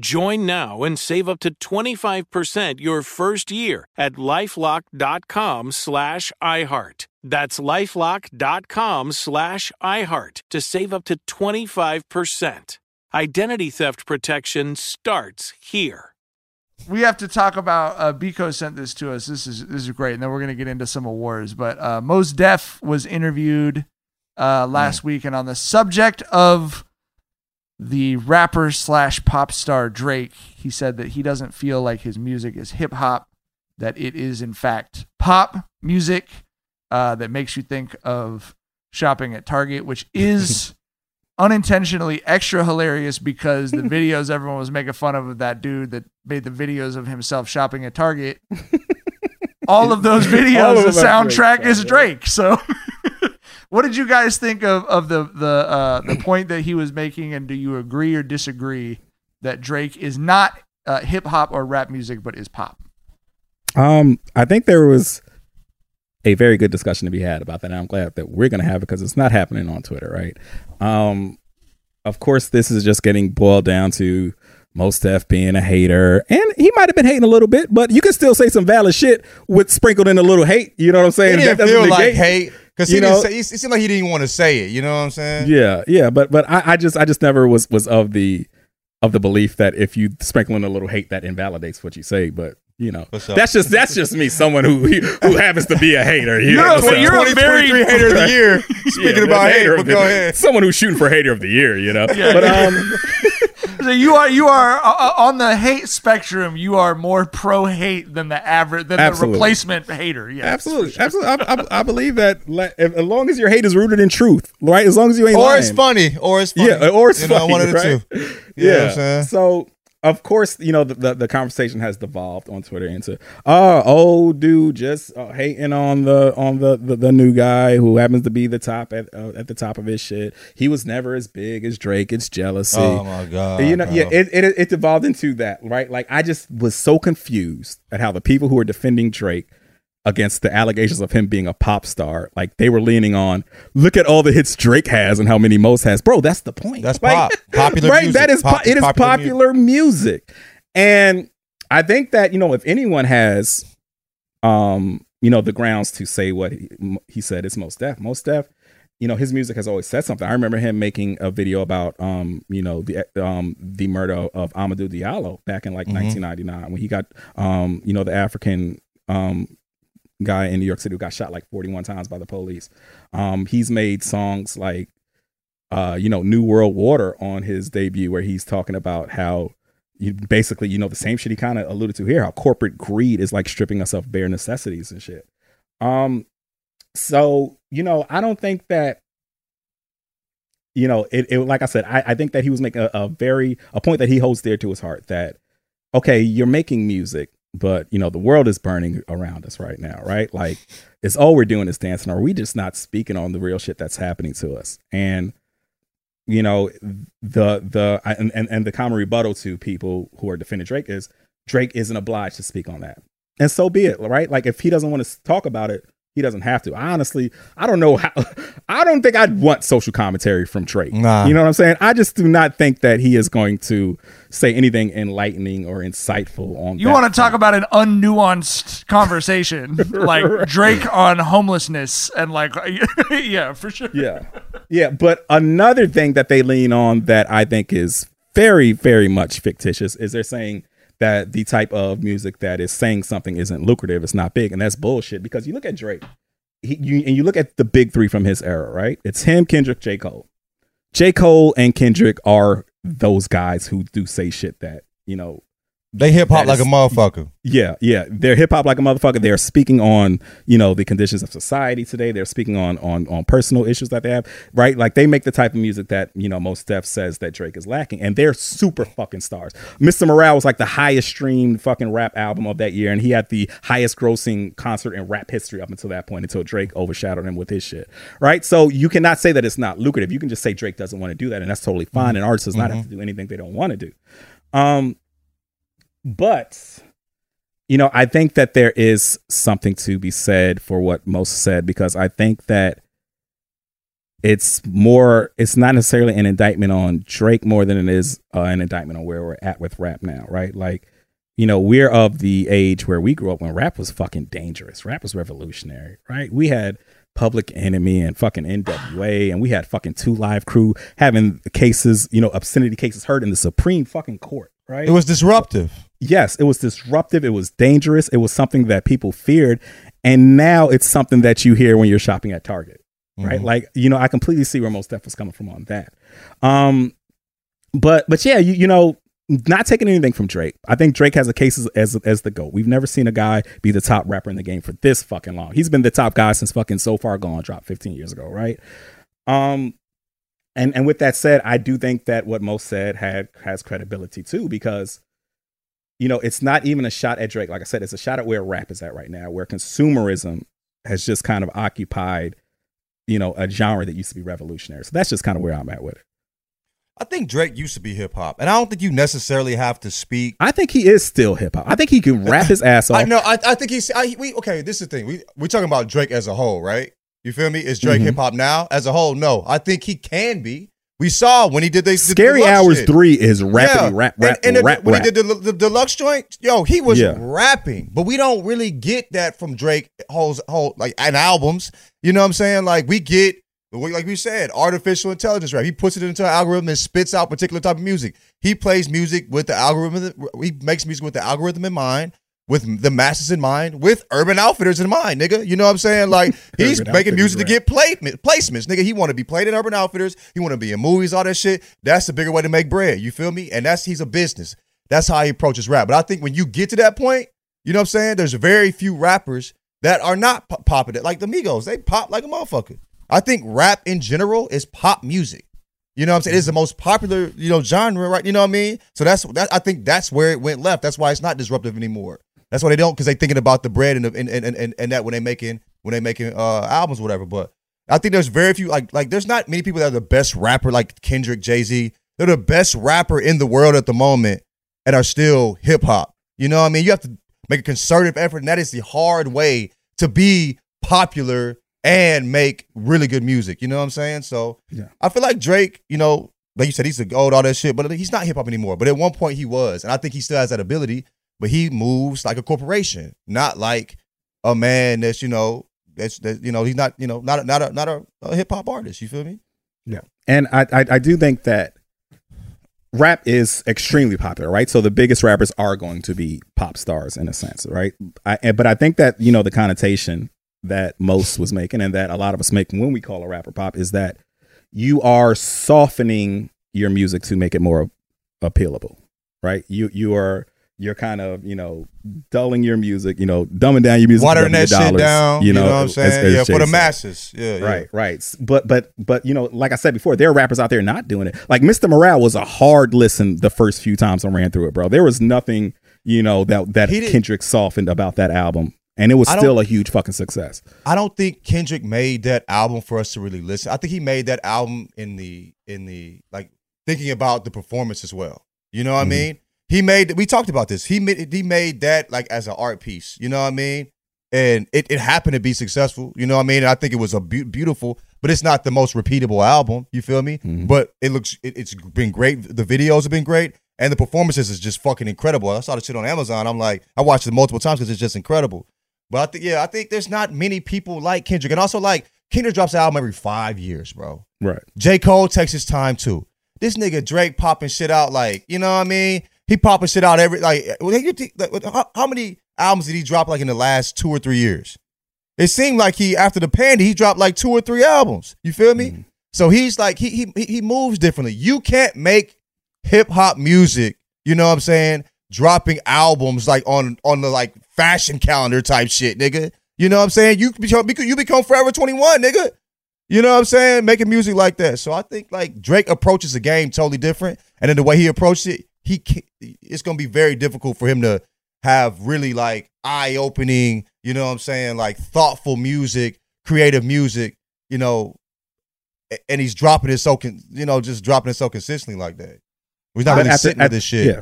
Join now and save up to 25% your first year at lifelock.com slash iHeart. That's lifelock.com slash iHeart to save up to 25%. Identity theft protection starts here. we have to talk about uh, Biko sent this to us. This is this is great, and then we're gonna get into some awards. But uh, Mos Def was interviewed uh, last week, and on the subject of the rapper slash pop star Drake, he said that he doesn't feel like his music is hip hop, that it is in fact pop music uh, that makes you think of shopping at Target, which is unintentionally extra hilarious because the videos everyone was making fun of of that dude that made the videos of himself shopping at Target. All of those videos, of the are Drake soundtrack is Drake. So, what did you guys think of of the the uh, the point that he was making, and do you agree or disagree that Drake is not uh, hip hop or rap music, but is pop? Um, I think there was a very good discussion to be had about that. And I'm glad that we're going to have it because it's not happening on Twitter, right? Um, of course, this is just getting boiled down to Mos Def being a hater, and he might have been hating a little bit, but you can still say some valid shit with sprinkled in a little hate. You know what I'm saying? It didn't doesn't feel like hate because he you didn't know? say. It seemed like he didn't want to say it. You know what I'm saying? Yeah, yeah, but but I, I just I just never was was of the of the belief that if you sprinkle in a little hate that invalidates what you say. But you know, up? that's just that's just me, someone who who happens to be a hater. You You're know, a- so- you're a very- hater of the year. Speaking Yeah, about hate, hater but of the- go ahead. Someone who's shooting for hater of the year. You know, Yeah. but um. So you are you are uh, uh, on the hate spectrum. You are more pro hate than the average than Absolutely. the replacement hater. Yeah, Absolutely, absolutely. I, I, I believe that le- if, as long as your hate is rooted in truth, right? As long as you ain't Or lying. it's funny, or it's funny. Yeah, or it's You know, one of the right? two. You know Yeah. what I'm saying? So of course, you know the, the the conversation has devolved on Twitter into oh, old dude just uh, hating on the on the, the the new guy who happens to be the top at uh, at the top of his shit. He was never as big as Drake. It's jealousy. Oh, my God, You know, bro. yeah, it, it it devolved into that, right? Like I just was so confused at how the people who were defending Drake against the allegations of him being a pop star, like they were leaning on, look at all the hits Drake has and how many Mos has. Bro, that's the point. That's Like, pop. Popular right? music. That is Pop- po- it is popular popular, music. And I think that, you know, if anyone has um, you know, the grounds to say what he, he said it's Mos Def. Mos Def, you know, his music has always said something. I remember him making a video about um, you know, the um the murder of Amadou Diallo back in like Mhm. 1999 when he got um, you know, the African um guy in New York City who got shot like 41 times by the police. Um, he's made songs like uh, you know, New World Water on his debut, where he's talking about how you basically, you know, the same shit he kind of alluded to here, how corporate greed is like stripping us of bare necessities and shit. Um, so you know, I don't think that you know, it, it like I said, I, I think that he was making a, a very a point that he holds dear to his heart that okay, you're making music, but you know, the world is burning around us right now, right? Like it's all we're doing is dancing. Are we just not speaking on the real shit that's happening to us? And you know, the the and, and, and the common rebuttal to people who are defending Drake is Drake isn't obliged to speak on that. And so be it, right? Like if he doesn't want to talk about it, He doesn't have to. I honestly, I don't know how. I don't think I'd want social commentary from Drake. Nah. You know what I'm saying? I just do not think that he is going to say anything enlightening or insightful on. You want to talk about an unnuanced conversation, like Drake on homelessness and like, yeah, for sure. Yeah. Yeah. But another thing that they lean on that I think is very, very much fictitious is they're saying that the type of music that is saying something isn't lucrative, it's not big. And that's bullshit because you look at Drake he, you, and you look at the big three from his era, right? It's him, Kendrick, J. Cole. J. Cole and Kendrick are those guys who do say shit that, you know, They hip hop like a motherfucker. yeah, yeah. They're hip hop like a motherfucker. They're speaking on, you know, the conditions of society today. They're speaking on on on personal issues that they have, right? Like they make the type of music that, you know, Mos Def says that Drake is lacking. And they're super fucking stars. Mr. Morale was like the highest streamed fucking rap album of that year, and he had the highest grossing concert in rap history up until that point, until Drake overshadowed him with his shit. Right? So you cannot say that it's not lucrative. You can just say Drake doesn't want to do that, and that's totally fine. And artists does not have to do anything they don't want to do. Um but you know, I think that there is something to be said for what Mos said because I think that it's more it's not necessarily an indictment on Drake more than it is uh, an indictment on where we're at with rap now, right? Like, you know, we're of the age where we grew up when rap was fucking dangerous. Rap was revolutionary, right? We had Public Enemy and fucking NWA, and we had fucking Two Live Crew having cases, you know, obscenity cases heard in the Supreme fucking court, right? It was disruptive. Yes, it was disruptive. It was dangerous. It was something that people feared. And now it's something that you hear when you're shopping at Target, right? Mhm. Like, you know, I completely see where Mos Def was coming from on that. Um, but, but yeah, you, you know, not taking anything from Drake. I think Drake has a case as, as, as the GOAT. We've never seen a guy be the top rapper in the game for this fucking long. He's been the top guy since fucking So Far Gone dropped 15 years ago, right? Um, and and with that said, I do think that what Mos said had has credibility too, because you know it's not even a shot at Drake. Like I said, it's a shot at where rap is at right now, where consumerism has just kind of occupied, you know, a genre that used to be revolutionary. So that's just kind of where I'm at with it. I think Drake used to be hip hop, and I don't think you necessarily have to speak. I think he is still hip hop. I think he can rap his ass off. I know. I, I think he's. I, we okay. This is the thing. We we're talking about Drake as a whole, right? You feel me? Is Drake Mhm. hip hop now as a whole? No, I think he can be. We saw when he did this. Scary deluxe Hours shit. Three is rapping, Yeah. rap, rap, and, and rap, when rap. he did the, the deluxe joint, yo, he was Yeah. rapping, but we don't really get that from Drake whole, whole like and albums. You know what I'm saying? Like we get, like we said, artificial intelligence rap. He puts it into an algorithm and spits out particular type of music. He plays music with the algorithm. He makes music with the algorithm in mind. With the masses in mind, with Urban Outfitters in mind, nigga. You know what I'm saying? Like he's Urban making music to get play, placements, nigga. He want to be played in Urban Outfitters. He want to be in movies, all that shit. That's the bigger way to make bread. You feel me? And that's he's a business. That's how he approaches rap. But I think when you get to that point, you know what I'm saying? There's very few rappers that are not pop- popping it. Like the Migos, they pop like a motherfucker. I think rap in general is pop music. You know what I'm saying? It's the most popular, you know, genre, right? You know what I mean? So that's that. I think that's where it went left. That's why it's not disruptive anymore. That's why they don't because they thinking about the bread and, the, and, and and and that when they making when they making uh albums, whatever. But I think there's very few like like there's not many people that are the best rapper like Kendrick, Jay Z. They're the best rapper in the world at the moment and are still hip hop. You know what I mean? You have to make a concerted effort, and that is the hard way to be popular and make really good music. You know what I'm saying? So Yeah. I feel like Drake, you know, like you said, he's the gold, all that shit, but he's not hip hop anymore. But at one point he was, and I think he still has that ability. But he moves like a corporation, not like a man that's you know that's that you know he's not you know not a, not a not a, a hip hop artist. You feel me? Yeah. And I, I I do think that rap is extremely popular, right? So the biggest rappers are going to be pop stars in a sense, right? I, but I think that you know the connotation that Mos was making, and that a lot of us make when we call a rapper pop, is that you are softening your music to make it more appealable, right? You you are you're kind of you know dulling your music, you know, dumbing down your music, Watering that your shit down. You know, what I'm saying? as yeah, for the masses. Yeah, yeah. Right, right. But but but you know, like I said before, there are rappers out there not doing it. Like Mr. Morale was a hard listen the first few times I ran through it, bro. There was nothing, you know, that that Kendrick softened about that album. And it was still a huge fucking success. I don't think Kendrick made that album for us to really listen. I think he made that album in the in the like thinking about the performance as well. You know what Mm-hmm. I mean? He made we talked about this. He made he made that like as an art piece. You know what I mean? and it, it happened to be successful. You know what I mean? And I think it was a beau- beautiful, but it's not the most repeatable album. You feel me? Mm-hmm. But it looks it, it's been great. The videos have been great, and the performances is just fucking incredible. I saw the shit on Amazon. I'm like, I watched it multiple times because it's just incredible. But I think yeah, I think there's not many people like Kendrick, and also like Kendrick drops an album every five years, bro. Right. J. Cole takes his time too. This nigga Drake popping shit out like, you know what I mean? He popping shit out every like, well, you think- like, how, how many albums did he drop like in the last two or three years? It seemed like he after the pandy, he dropped like two or three albums. You feel me? Mm-hmm. So he's like he he he- he moves differently. You can't make hip hop music, you know what I'm saying? Dropping albums like on on the like fashion calendar type shit, nigga. You know what I'm saying? You become you become Forever 21, nigga. You know what I'm saying? Making music like that. So I think like Drake approaches the game totally different, and then the way he approached it, he it's gonna be very difficult for him to have really like eye opening. You know what I'm saying? Like thoughtful music, creative music. You know, and he's dropping it so con, you know just dropping it so consistently like that. He's not really at the- sitting at- with this shit. Yeah.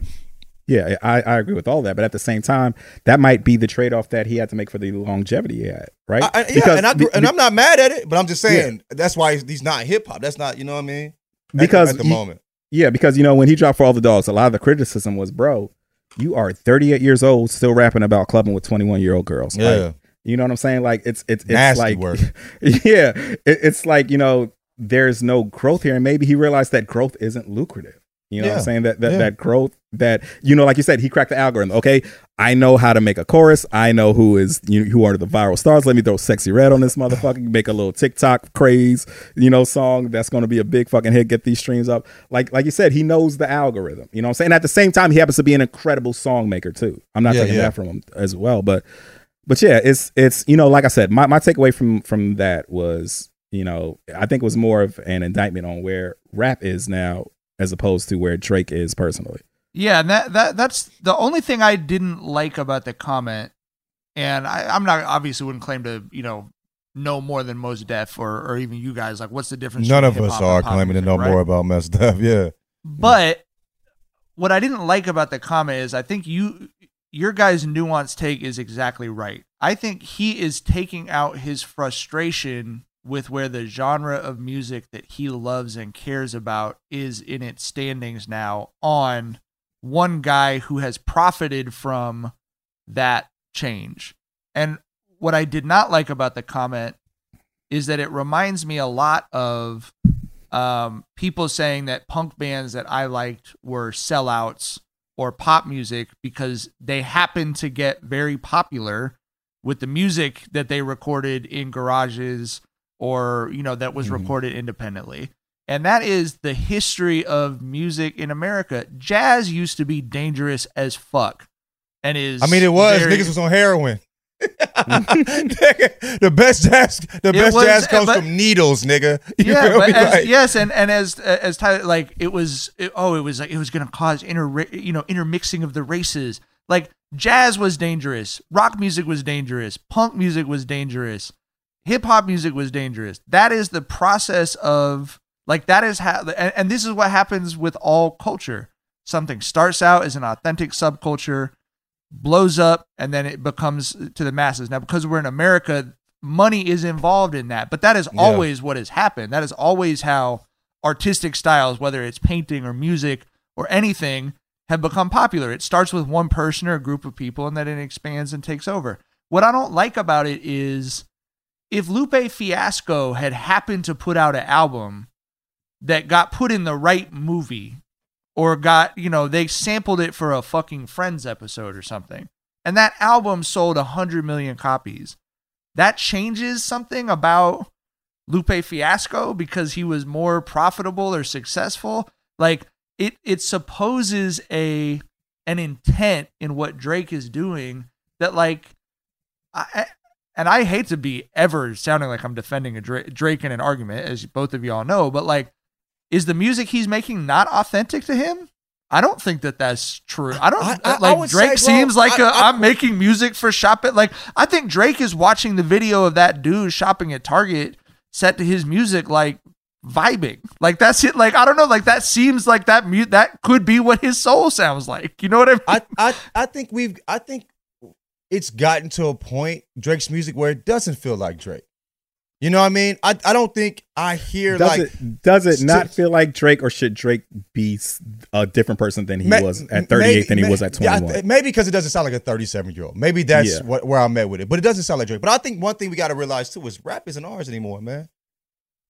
Yeah, I, I agree with all that, but at the same time, that might be the trade off that he had to make for the longevity he had, right? I, I- yeah, and I and I'm not mad at it, but I'm just saying that's why he's, he's not hip hop. That's not you know what I mean? At because at the you- moment. Yeah, because you know when he dropped for all the dogs, a lot of the criticism was, "Bro, you are 38 years old, still rapping about clubbing with 21 year old girls." Like, Yeah. you know what I'm saying? Like it's it's it's Nasty like work. yeah, it, it's like you know there's no growth here, and maybe he realized that growth isn't lucrative. You know what I'm saying? That that Yeah. that growth that you know, like you said, he cracked the algorithm. Okay, I know how to make a chorus. I know who is you who are the viral stars. Let me throw Sexyy Red on this motherfucker. Make a little TikTok craze, you know, song that's going to be a big fucking hit. Get these streams up. Like like you said, he knows the algorithm. You know what I'm saying? At the same time, he happens to be an incredible song maker too. I'm not Yeah, taking yeah. that from him as well, but but yeah, it's it's you know, like I said, my, my takeaway from from that was, you know, I think it was more of an indictment on where rap is now as opposed to where Drake is personally. Yeah, and that, that that's the only thing I didn't like about the comment. And I, I'm not obviously wouldn't claim to, you know, know more than Mos Def or, or even you guys. Like, what's the difference? None of us are claiming to know right? more about Mos Def. Yeah. But what I didn't like about the comment is I think you your guys' nuanced take is exactly right. I think he is taking out his frustration with where the genre of music that he loves and cares about is in its standings now on one guy who has profited from that change. And what I did not like about the comment is that it reminds me a lot of um, people saying that punk bands that I liked were sellouts or pop music because they happened to get very popular with the music that they recorded in garages or you know that was recorded independently. And that is the history of music in America. Jazz used to be dangerous as fuck. And is I mean, it was very- niggas was on heroin. the best jazz, the best was- jazz comes but- from needles, nigga. You yeah, but as, Like- yes, and and as as Tyler, like it was, it- oh, it was like it was going to cause inter, you know, intermixing of the races. Like jazz was dangerous, rock music was dangerous, punk music was dangerous, hip hop music was dangerous. That is the process of like that is how, and, and this is what happens with all culture. Something starts out as an authentic subculture, blows up, and then it becomes to the masses. Now, because we're in America, money is involved in that, but that is Yeah. always what has happened. That is always how artistic styles, whether it's painting or music or anything, have become popular. It starts with one person or a group of people, and then it expands and takes over. What I don't like about it is if Lupe Fiasco had happened to put out an album that got put in the right movie or got, you know, they sampled it for a fucking Friends episode or something, and that album sold 100 million copies, that changes something about Lupe Fiasco because he was more profitable or successful. Like it it supposes a an intent in what Drake is doing that like I and I hate to be ever sounding like I'm defending a Drake, Drake in an argument as both of y'all know, but like is the music he's making not authentic to him? I don't think that that's true. I don't I- I like would Drake say, seems like I- a, I- I'm making music for shopping. Like I think Drake is watching the video of that dude shopping at Target set to his music like vibing. Like that's it. Like I don't know. Like that seems like that mute that could be what his soul sounds like. You know what I mean? I, I, I think we've, I think it's gotten to a point Drake's music where it doesn't feel like Drake. You know what I mean? I, I don't think I hear Does like it does it st- not feel like Drake, or should Drake be a different person than he Ma- was at 38 than he may- was at yeah, 21? th- maybe because it doesn't sound like a 37 year old. Maybe that's Yeah. what, where I'm at with it. But it doesn't sound like Drake. But I think one thing we got to realize too is rap isn't ours anymore, man.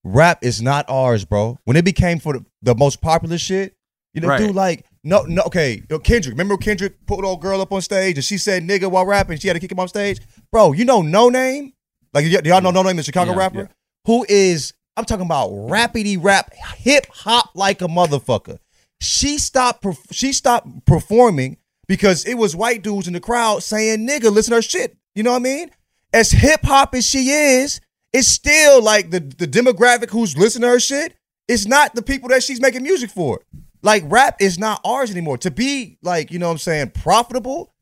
Rap is not ours, bro. When it became for the, the most popular shit, you know, Right. dude, like no, no, okay, yo, Kendrick. Remember Kendrick put old girl up on stage and she said nigga while rapping. She had to kick him off stage, bro. You know Noname, like y'all know Noname, the Chicago Yeah, rapper, yeah. who is I'm talking about rapidy rap, hip hop like a motherfucker. She stopped. She stopped performing because it was white dudes in the crowd saying "nigga." Listen to her shit. You know what I mean? As hip hop as she is, it's still like the the demographic who's listening to her shit. It's not the people that she's making music for. Like rap is not ours anymore. To be like you know what I'm saying profitable.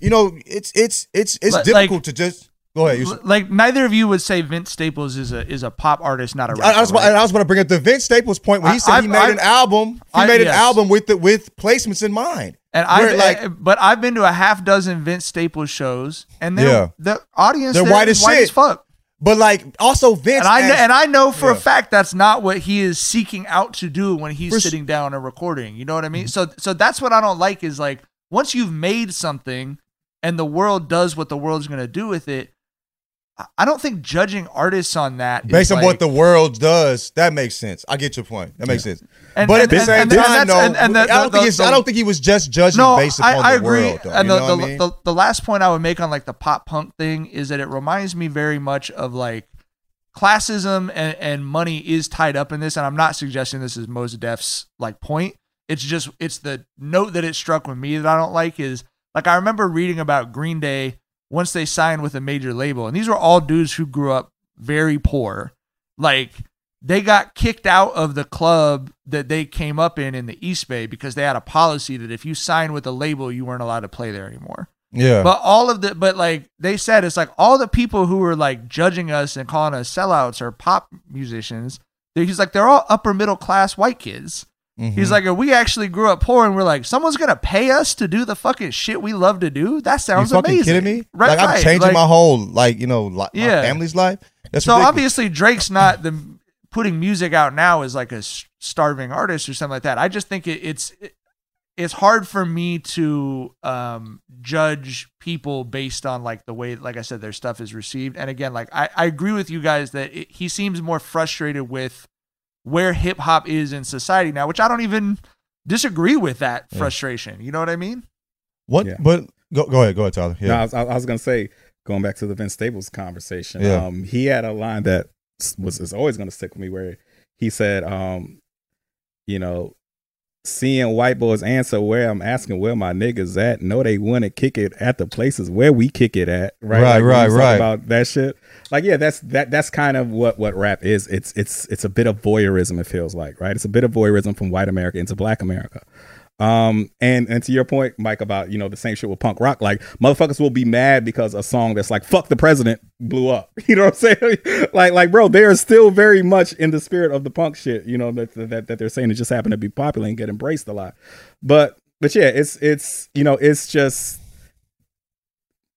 You know it's it's it's it's Like- difficult to just go ahead. Like neither of you would say Vince Staples is a is a pop artist, not a rapper. I, I was, right? I was going to bring up the Vince Staples point when he I- said he made I- an album. He I- made an album with the with placements in mind. And I like like, but I've been to a half dozen Vince Staples shows, and they're, Yeah. the audience they're white is as white shit. as fuck. But like also Vince And I as- and I know for Yeah. a fact that's not what he is seeking out to do when he's For sitting down and recording. You know what I mean? Mm-hmm. So so that's what I don't like is like once you've made something and the world does what the world's going to do with it. I- I don't think judging artists on that based on like- what the world does, that makes sense. I get your point. That makes sense. And- but at the and- same and- and time, and- and the- I don't think I don't think he was just judging no, based I, upon I the agree. world. Though, and the, the, I mean? the, the last point I would make on like the pop punk thing is that it reminds me very much of like classism and, and money is tied up in this. And I'm not suggesting this is Mos Def's like point. It's just it's the note that it struck with me that I don't like is like I remember reading about Green Day once they signed with a major label, and these were all dudes who grew up very poor. Like they got kicked out of the club that they came up in in the East Bay because they had a policy that if you signed with a label, you weren't allowed to play there anymore. Yeah. But all of the, but like they said, it's like all the people who were like judging us and calling us sellouts or pop musicians. they- He's like, they're all upper middle class white kids. Mhm. He's like, we actually grew up poor and we're like, someone's gonna pay us to do the fucking shit we love to do. That sounds you fucking amazing. kidding me? Right? like I'm changing Like- my whole like you know li- Yeah. my family's life. That's so ridiculous. obviously Drake's not the putting music out now as like a starving artist or something like that. I just think it, it's it's hard for me to um, judge people based on like the way, like I said, their stuff is received. And again, like I, I agree with you guys that it, he seems more frustrated with where hip hop is in society now, which I don't even disagree with that Yeah. frustration. You know what I mean? What? Yeah. But go go ahead, go ahead, Tyler. Yeah. No, I was, I was going to say, going back to the Vince Staples conversation, Yeah. um, he had a line that was is always going to stick with me, where he said, um, you know, seeing white boys answer where I'm asking where my niggas at. No, they want to kick it at the places where we kick it at. Right, Right, Like, right, right. About that shit. Like, yeah, that's that. That's kind of what what rap is. It's it's it's a bit of voyeurism. It feels like, right? It's a bit of voyeurism from white America into Black America. Um, and and to your point, Mike, about you know the same shit with punk rock, like motherfuckers will be mad because a song that's like "fuck the president" blew up. You know what I'm saying? like like bro, they are still very much in the spirit of the punk shit. You know that that that they're saying it just happened to be popular and get embraced a lot. But but yeah, it's it's you know it's just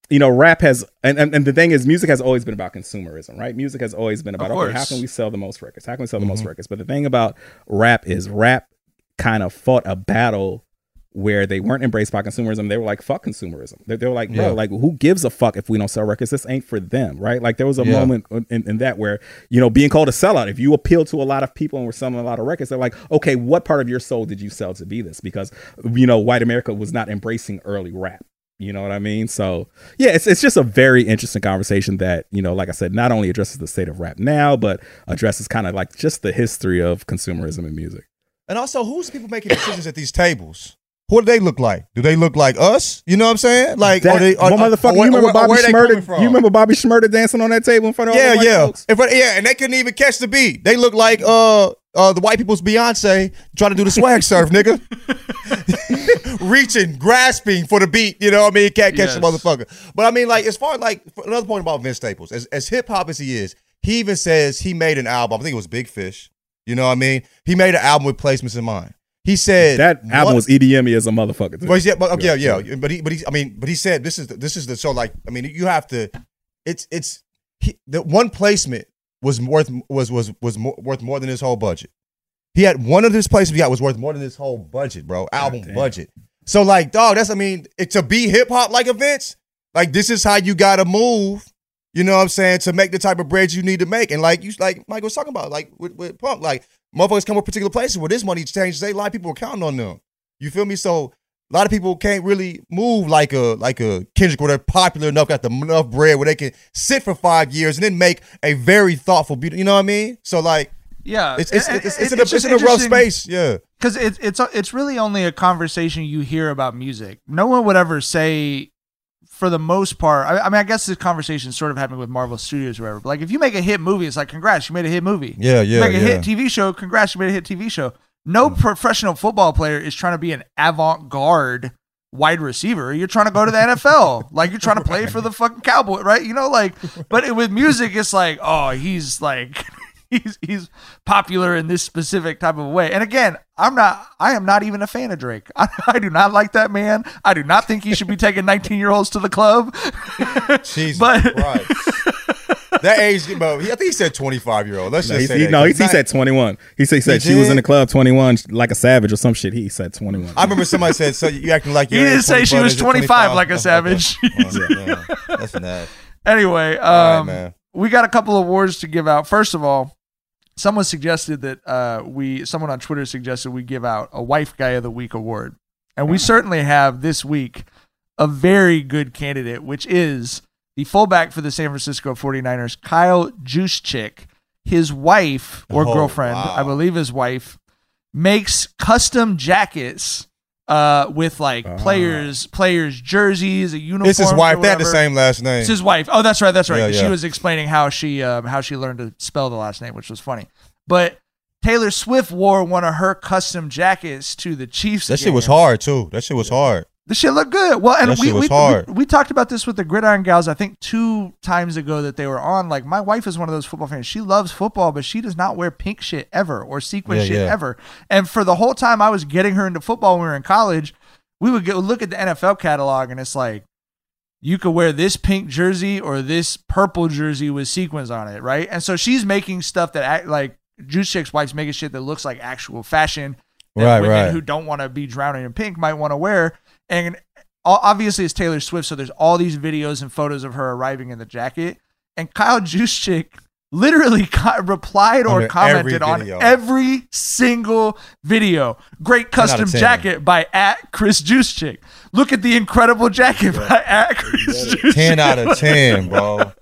you know rap has and, and and the thing is music has always been about consumerism right music has always been about okay how can we sell the most records how can we sell the most records but the thing about rap is rap kind of fought a battle where they weren't embraced by consumerism they were like fuck consumerism they, they were like bro Yeah. like who gives a fuck if we don't sell records this ain't for them right like there was a Yeah. moment in, in that where you know being called a sellout if you appeal to a lot of people and were selling a lot of records they're like okay what part of your soul did you sell to be this because you know white america was not embracing early rap you know what I mean? So yeah, it's it's just a very interesting conversation that you know, like I said, not only addresses the state of rap now, but addresses kind of like just the history of consumerism in music. And also, who's the people making decisions at these tables? What do they look like? Do they look like us? You know what I'm saying? Like, That, are they? Are, motherfucker, or- you remember or- or Bobby where Shmurda? You remember Bobby Shmurda dancing on that table in front of all Yeah, the white yeah. folks? If, yeah, and they couldn't even catch the beat. They look like uh uh the white people's Beyonce trying to do the swag surf, nigga. Reaching, grasping for the beat, you know what I mean? Can't catch the motherfucker. But I mean, like, as far as like another point about Vince Staples, as, as hip hop as he is, he even says he made an album. I think it was Big Fish. You know what I mean? He made an album with placements in mind. he said that album was EDM as a motherfucker. too. Well, yeah, but okay, yeah, yeah, but he, but he, I mean, but he said this is the, this is the so like, I mean, you have to, it's it's he, the one placement was worth was was was more, worth more than his whole budget. He had one of his placements he got was worth more than his whole budget, bro, album budget. So like, dog, that's I mean, it, to be hip hop like events, like this is how you got to move. You know what I'm saying to make the type of bread you need to make, and like you like Mike was talking about, like with, with Punk, like motherfuckers come with particular places where this money changes. They a lot of people are counting on them. You feel me? So a lot of people can't really move like a like a Kendrick where they're popular enough, got the enough bread where they can sit for five years and then make a very thoughtful, beautiful. You know what I mean? So like, Yeah, it's it's it's, and it's, in, a, it's in a rough space. Yeah, because it's it's it's really only a conversation you hear about music. No one would ever say, for the most part. I, I mean, I guess this conversation is sort of happening with Marvel Studios or whatever. But like, if you make a hit movie, it's like, congrats, you made a hit movie. Yeah, You yeah, make a yeah. hit TV show, congrats, you made a hit TV show. No mm. professional football player is trying to be an avant-garde wide receiver. You're trying to go to the NFL. like you're trying to play for the fucking Cowboy, right? You know, like. But it, with music, it's like, oh, he's like. He's, he's popular in this specific type of way. And again, I'm not I am not even a fan of Drake. I, I do not like that man. I do not think he should be taking 19 year olds to the club. Jesus But- Christ. that age, but he, I think he said 25 year old. Let's No, just say he- that, no, he, 'cause he not- said 21. He said, he said He she was in the club 21 like a savage or some shit. He said 21. I remember somebody said, "So you acting like He you're didn't say she was is it 25 like a Okay. savage. Oh, yeah. That's nasty. Anyway, um, man. we got a couple of awards to give out. First of all, someone suggested that uh, we, someone on Twitter suggested we give out a Wife Guy of the Week award, and we certainly have this week a very good candidate, which is the fullback for the San Francisco 49ers, Kyle Juszczyk. His wife or Oh, girlfriend, wow. I believe his wife, makes custom jackets uh, with like players players jerseys, a uniform. It's his wife. They had the same last name. It's his wife. Oh, that's right. That's right. Yeah, She was explaining how she um, how she learned to spell the last name, which was funny. But Taylor Swift wore one of her custom jackets to the Chiefs. That shit was hard too. That shit was hard. The shit looked good. Well, and That we, shit was we, hard. we we talked about this with the Gridiron Gals. I think two times ago that they were on. Like my wife is one of those football fans. She loves football, but she does not wear pink shit ever or sequin Yeah, shit yeah. ever. And for the whole time I was getting her into football when we were in college, we would go look at the NFL catalog, and it's like you could wear this pink jersey or this purple jersey with sequins on it, right? And so she's making stuff that act like Juszczyk's wife's making shit that looks like actual fashion that Right, women right. who don't want to be drowning in pink might want to wear. And obviously, it's Taylor Swift, so there's all these videos and photos of her arriving in the jacket. And Kyle Juszczyk literally co- replied or Under commented every on every single video. Great 10 out of custom jacket by at Chris Juszczyk. Look at the incredible jacket by at Chris. Ten out of ten, bro.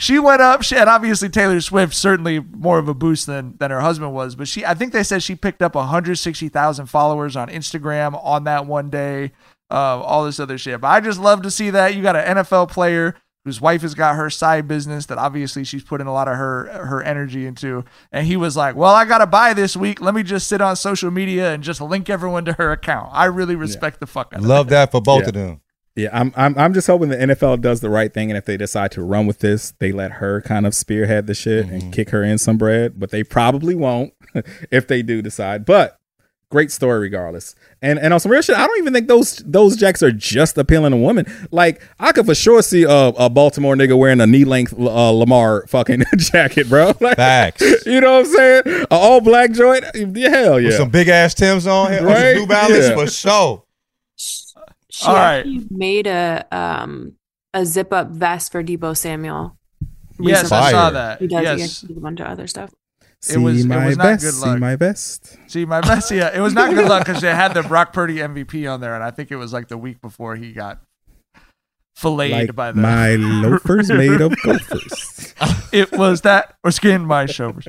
she went up she, and obviously taylor swift certainly more of a boost than than her husband was but she i think they said she picked up 160000 followers on instagram on that one day uh, all this other shit. But i just love to see that. You got an nfl player whose wife has got her side business that obviously she's putting a lot of her her energy into. And he was like well i gotta buy this week. Let me just sit on social media and just link everyone to her account. I really respect the fuck out of Love that for both Yeah. of them. Yeah, I'm, I'm I'm just hoping the NFL does the right thing, and if they decide to run with this, they let her kind of spearhead the shit Mm-hmm. and kick her in some bread. But they probably won't if they do decide. But great story regardless. And and on some real shit, I don't even think those those jacks are just appealing to women. Like I could for sure see a, a Baltimore nigga wearing a knee length uh, Lamar fucking jacket, bro. Like, Facts. You know what I'm saying? An all black joint. Yeah, hell yeah. With some big ass Tim's on, right? Right? New Balance Yeah. for sure. She All right. actually made a um a zip up vest for Deebo Samuel. yes recently. i saw that He does yes he does a bunch of other stuff. see it was- it my was not best. good See my best. See, my best, yeah, it was not good luck because they had the Brock Purdy MVP on there, and I think it was like the week before he got filleted Like by the my loafers made of gophers. it was that or skin my shoulders.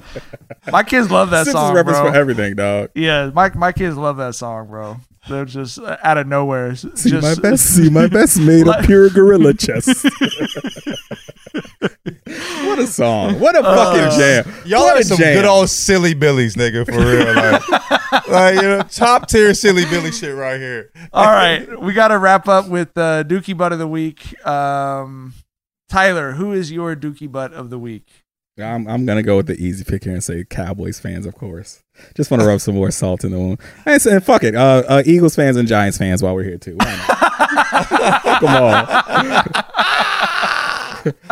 My kids love that Simpsons song, reference bro. for everything, dog. yeah, my my kids love that song, bro. They're just uh, out of nowhere. See just, my best, see my best made Like- of pure gorilla chest. what a song! What a fucking Uh, jam! Y'all what are some jam. good old silly billies, nigga, for real. Like, like you know, top tier silly billy shit right here. All right, we got to wrap up with uh, Dookie Butt of the week. Um, Tyler, who is your Dookie Butt of the week? I'm I'm gonna go with the easy pick here and say Cowboys fans, of course. Just want to rub some more salt in the wound. I ain't saying fuck it. Uh, uh, Eagles fans and Giants fans while we're here too. Why not?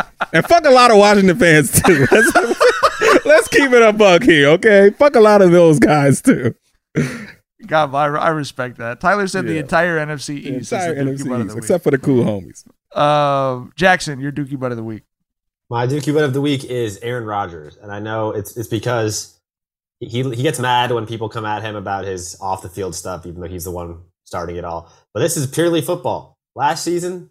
fuck 'em all. and fuck a lot of Washington fans too. Let's, let's keep it a buck here, okay? Fuck a lot of those guys too. God, I, I respect that. Tyler said the entire NFC East. entire is the NFC East, the except for the cool homies. week. Uh, Jackson, your Dookie Butt of the week. My Dookie Butt of the week is Aaron Rodgers, and I know it's it's because he he gets mad when people come at him about his off the field stuff, even though he's the one starting it all. But this is purely football. Last season,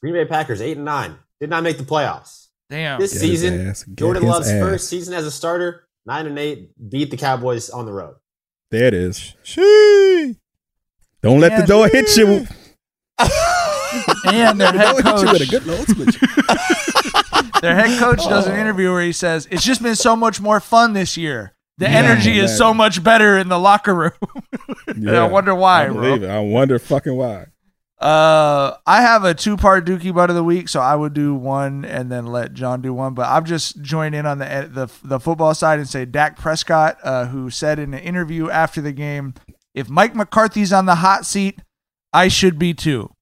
Green Bay Packers eight and nine did not make the playoffs. Damn. This Get season, ass. Jordan Love's ass. first season as a starter, nine and eight, beat the Cowboys on the road. There it is. She. Don't let the door hit you. And their head Don't hit you with a coach, good nose switch. their head coach does Oh. an interview where he says, "It's just been so much more fun this year. The Yeah, energy is so much better in the locker room." And I wonder why, I bro. believe it. I wonder fucking why. Uh, I have a two-part Dookie Butt of the week, so I would do one and then let John do one. But I'm just join in on the the the football side and say Dak Prescott, uh, who said in an interview after the game, "If Mike McCarthy's on the hot seat, I should be too."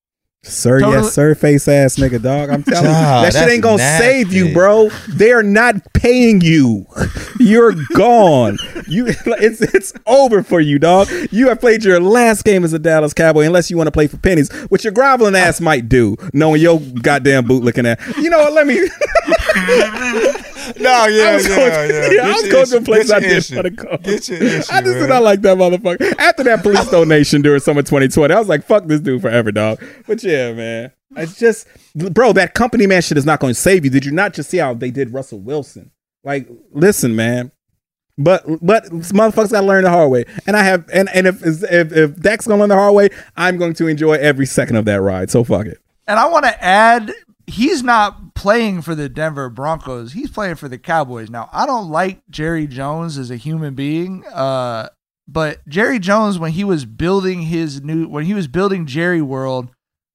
Sir, Totally- yes, sir, face ass nigga, dog. I'm telling you, that shit ain't gonna nasty. save you, bro. They are not paying you. You're gone. You, it's it's over for you, dog. You have played your last game as a Dallas Cowboy, unless you want to play for pennies, which your groveling ass might do, knowing your goddamn boot looking at. You know what? Let me. No, yeah, I was yeah, going, yeah. I was your going to a place Get I your did issue. for the call. Get your issue, I just did not like that motherfucker. After that police donation during summer 2020, I was like, fuck this dude forever, dog. But yeah, man. It's just, bro, that company man shit is not going to save you. Did you not just see how they did Russell Wilson? Like, listen, man. But but motherfuckers gotta learn the hard way, and I have and and if if if Dak's gonna learn the hard way, I'm going to enjoy every second of that ride. So fuck it. And I want to add, he's not playing for the Denver Broncos. He's playing for the Cowboys. Now, I don't like Jerry Jones as a human being, uh, but Jerry Jones, when he was building his new, when he was building Jerry World,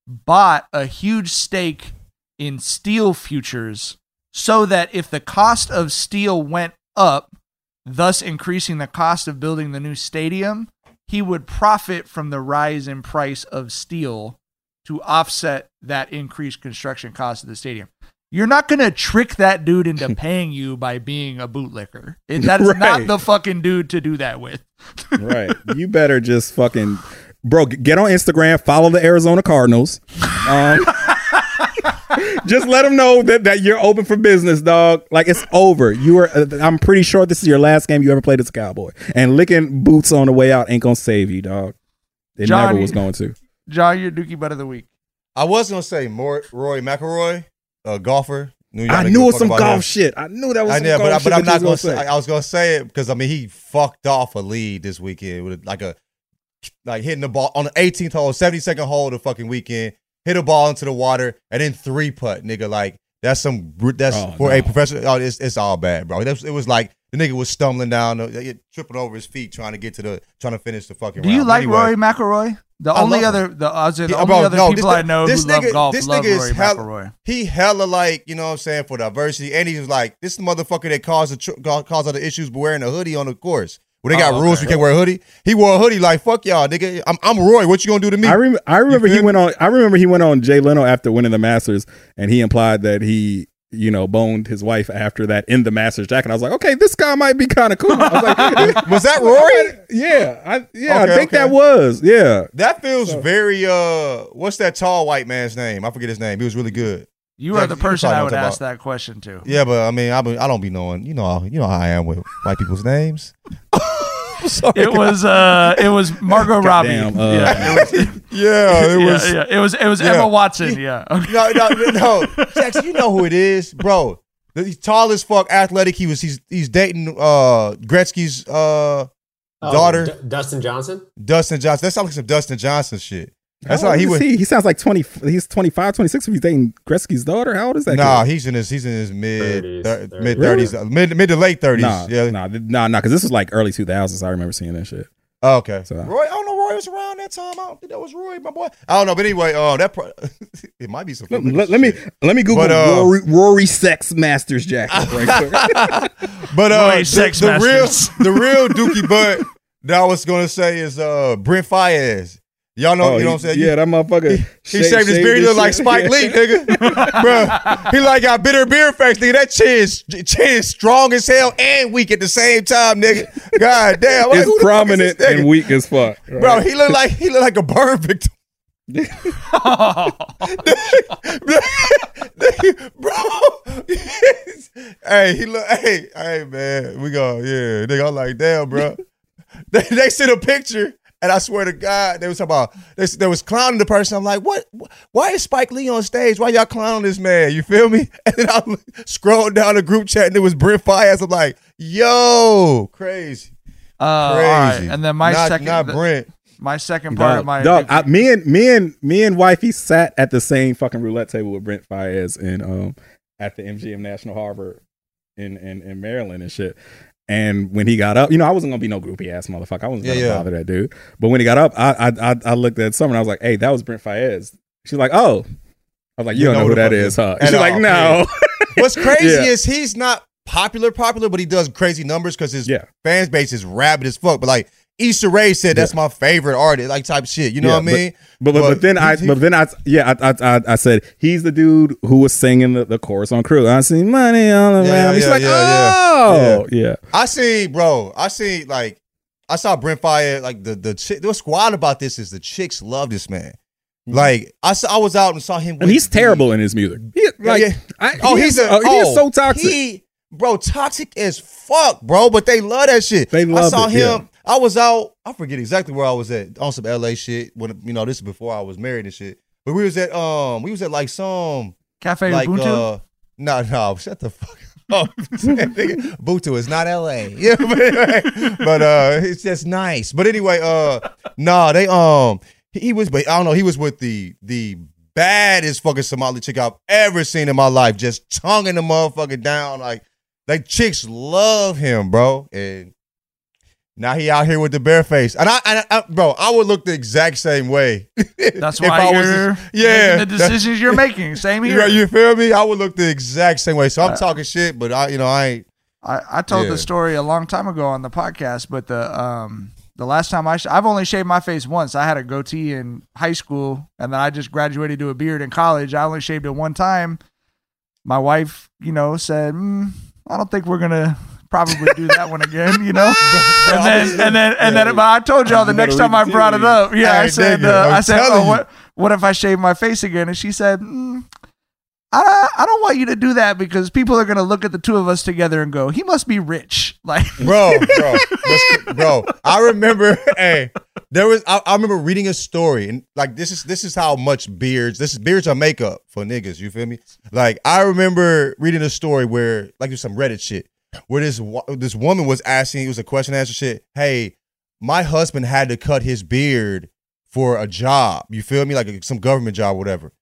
bought a huge stake in steel futures so that if the cost of steel went up, thus increasing the cost of building the new stadium, he would profit from the rise in price of steel to offset that increased construction cost of the stadium. You're not going to trick that dude into paying you by being a bootlicker. It- That is not the fucking dude to do that with. right. You better just fucking, bro. Get on Instagram. Follow the Arizona Cardinals. Um, just let them know that, that you're open for business, dog. Like it's over. You are. Uh, I'm pretty sure this is your last game you ever played as a Cowboy. And licking boots on the way out ain't gonna save you, dog. It John, never was going to. John, your Dookie Butt of the Week. I was gonna say more Roy McIlroy, a golfer. Knew I knew it was some golf him. shit. I knew that was I some know, golf but, I- shit but I'm not gonna was say. say. I was gonna say it because I mean he fucked off a lead this weekend with like a like hitting the ball on the 18th hole, 72nd hole of the fucking weekend, hit a ball into the water and then three putt, nigga. Like that's some that's Oh, for a no. professional. Oh, it's it's all bad, bro. That's, it was like the nigga was stumbling down, uh, tripping over his feet, trying to get to the trying to finish the fucking. Round. Do you like Anyway. Rory McIlroy? The I only love other, the, I was the Yeah, oh, only bro, other no, people this I know this who love nigga- golf this love nigga is Rory hell- McIlroy. He hella like, you know what I'm saying, for diversity. And he was like, this motherfucker that caused the caused all the issues by wearing a hoodie on the course. Well, they got Oh, rules, okay. we can't wear a hoodie. He wore a hoodie like, fuck y'all, nigga. I'm, I'm Roy. What you gonna do to me? I, rem- I remember he feel went on. I remember he went on Jay Leno after winning the Masters, and he implied that he, you know, boned his wife after that in the Masters jacket. I was like, okay, this guy might be kind of cool. I was like, was that Rory? Yeah, I, yeah, Okay, I think okay. that was. Yeah, That feels very uh what's that tall white man's name? I forget his name. He was really good. You are the person I would ask talking that question to. Yeah, but I mean, I, be, I don't be knowing. You know, how- you know how I am with white people's names. Sorry, It was uh, it was Margot Robbie. Goddamn, uh, yeah, it was, Yeah, it was. yeah, it was it was yeah. Emma Watson. Yeah, No, no, no, Jackson, you know who it is, bro. The he's tall as fuck, athletic. He was. He's he's dating uh Gretzky's uh Oh, daughter, D- Dustin Johnson. Dustin Johnson. That sounds like some Dustin Johnson shit. That's How like old he was. He, he sounds like twenty. He's 25, 26 If he's dating Gretzky's daughter, how old is that? Nah, kid? he's in his he's in his mid 30s, thir- 30s. mid thirties, mid mid to late thirties. Nah, yeah. nah, th- nah, nah. Because this was like early two thousands. I remember seeing that shit. Oh, okay. So- Roy, I don't know Roy was around that time. I don't think that was Roy, my boy. I don't know, but anyway, uh, that pro- it might be some. Let, let- let me let me Google But, uh, Rory, Rory Sex Masters jacket. Right quick. But uh, Roy the, Sex the real the real Dookie Butt that I was gonna say is uh Brent Faiyaz. Y'all know, Oh, you know what I'm saying? Yeah, that motherfucker. He shaved his beard. He looked like Spike Lee, nigga. Bro, he like got bitter beard face, nigga. That chin is, chin is strong as hell and weak at the same time, nigga. God damn, like, It's prominent and weak as fuck. right? Bro, he looked like he looked like a burn victim. bro. hey, he look. Hey, hey, man. We go. Yeah, nigga. I'm like, damn, bro. they, they sent a picture, and I swear to God, they was talking about. They, they was clowning the person. I'm like, what? Why is Spike Lee on stage? Why y'all clowning this man? You feel me? And then I scrolled down the group chat, and it was Brent Faiyaz. I'm like, yo, crazy. Uh, all right, Crazy. and then my Not- second, not Brent. My second part Dog, of my dog I, me and me and me and wifey sat at the same fucking roulette table with Brent Faiyaz and um at the MGM National Harbor in, in in Maryland and shit. And when he got up, you know, I wasn't gonna be no groupie ass motherfucker. I wasn't gonna yeah. bother that dude. But when he got up, I I I, I looked at Summer and I was like, "Hey, that was Brent Faiyaz." She's like, "Oh." I was like, "You, don't know, who the that is, huh?" She's like, "No." What's crazy Yeah. is he's not popular, popular, but he does crazy numbers because his fan base is rabid as fuck. But like Issa Rae said, that's my favorite artist, like type shit. You know Yeah, what I mean? But but, but, then I he- but then I yeah I, I I said he's the dude who was singing the, the chorus on Crew. I see money all around. Yeah, He's yeah, like, yeah, yeah. oh yeah. I see, bro. I see, like, I saw Brent Fire. Like the the chick. What's wild about this is the chicks love this man. Like I saw, I was out and saw him. Mm-hmm. And he's terrible in his music. He, like, yeah. I- oh, he he's is- a, oh, he is oh, so toxic. He, bro, toxic as fuck, bro. But they love that shit. They love I saw it, him. I was out. I forget exactly where I was at on some LA shit. When you know this is before I was married and shit. But we was at um we was at like some Cafe like Ubuntu? uh no no shut the fuck up. Ubuntu is not LA. Yeah, but, anyway, but uh it's just nice. But anyway, uh nah, they um he, he was but I don't know, he was with the the baddest fucking Somali chick I've ever seen in my life, just tonguing the motherfucker down. Like like chicks love him, bro. And now he out here with the bare face, and I, and I, bro, I would look the exact same way. That's why I was you're just- yeah, the decisions you're making. Same You, here. you feel me? I would look the exact same way. So I'm Uh, talking shit, but I, you know, I ain't. I, I told Yeah. the story a long time ago on the podcast, but the um the last time I sh- I've only shaved my face once. I had a goatee in high school, and then I just graduated to a beard in college. I only shaved it one time. My wife, you know, said, mm, "I don't think we're gonna." Probably do that one again, you know, and then and then and then. But I told y'all the next time I brought it up. Yeah, I said, uh, I'm said, oh, what what if I shave my face again? And she said, mm, I I don't want you to do that because people are gonna look at the two of us together and go, he must be rich, like bro, bro, bro. I remember, hey, there was. I, I remember reading a story, and like this is this is how much beards. This is beards are makeup for niggas. You feel me? Like I remember reading a story where like there's some Reddit shit where this this woman was asking. It was a question and answer shit. Hey, my husband had to cut his beard for a job. You feel me? Like some government job, or whatever.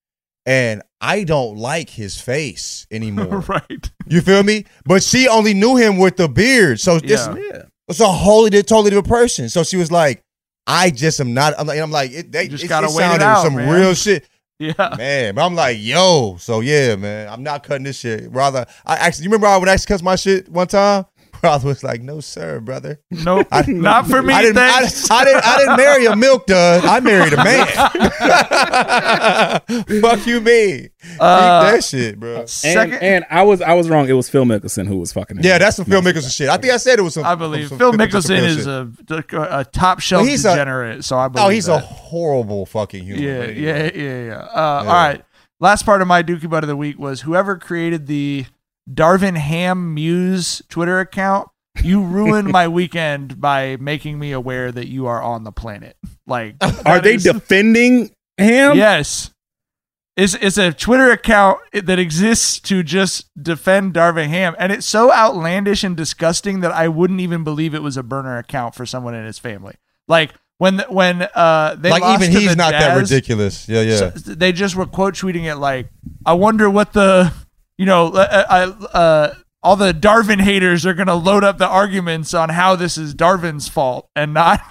And I don't like his face anymore. right. You feel me? But she only knew him with the beard. So this Yeah. it's a wholly di- totally different person. So she was like, I just am not. I'm like, I'm like it, they just it, gotta it wait it out, some man. real shit. Yeah. Man, but I'm like, yo, so yeah, man, I'm not cutting this shit. Rather, I actually, you remember I would actually cut my shit one time? Brother was like, no, sir, brother. Nope, not for me. I didn't, I, thanks. I didn't, I didn't marry a milk dud. I married a man. Fuck you, me. Uh, Eat that shit, bro. And, and I was I was wrong. It was Phil Mickelson who was fucking. him. Yeah, that's some Phil Mickelson shit. I think I said it was some. I believe some Phil some Mickelson real is a, a top shelf Well, he's a- degenerate, so I believe. Oh, he's a horrible fucking human. yeah, being. yeah, yeah, yeah. Uh, Yeah. All right. Last part of my Dookie Butt of the week was whoever created the Darvin Ham Muse Twitter account. You ruined my weekend by making me aware that you are on the planet. Like, Are they is- defending him? Yes. It's, it's a Twitter account that exists to just defend Darvin Ham. And it's so outlandish and disgusting that I wouldn't even believe it was a burner account for someone in his family. Like when when uh they like even he's not that ridiculous. Yeah, yeah. so- they just were quote tweeting it like, I wonder what the, you know, uh, uh, uh, all the Darvin haters are going to load up the arguments on how this is Darvin's fault and not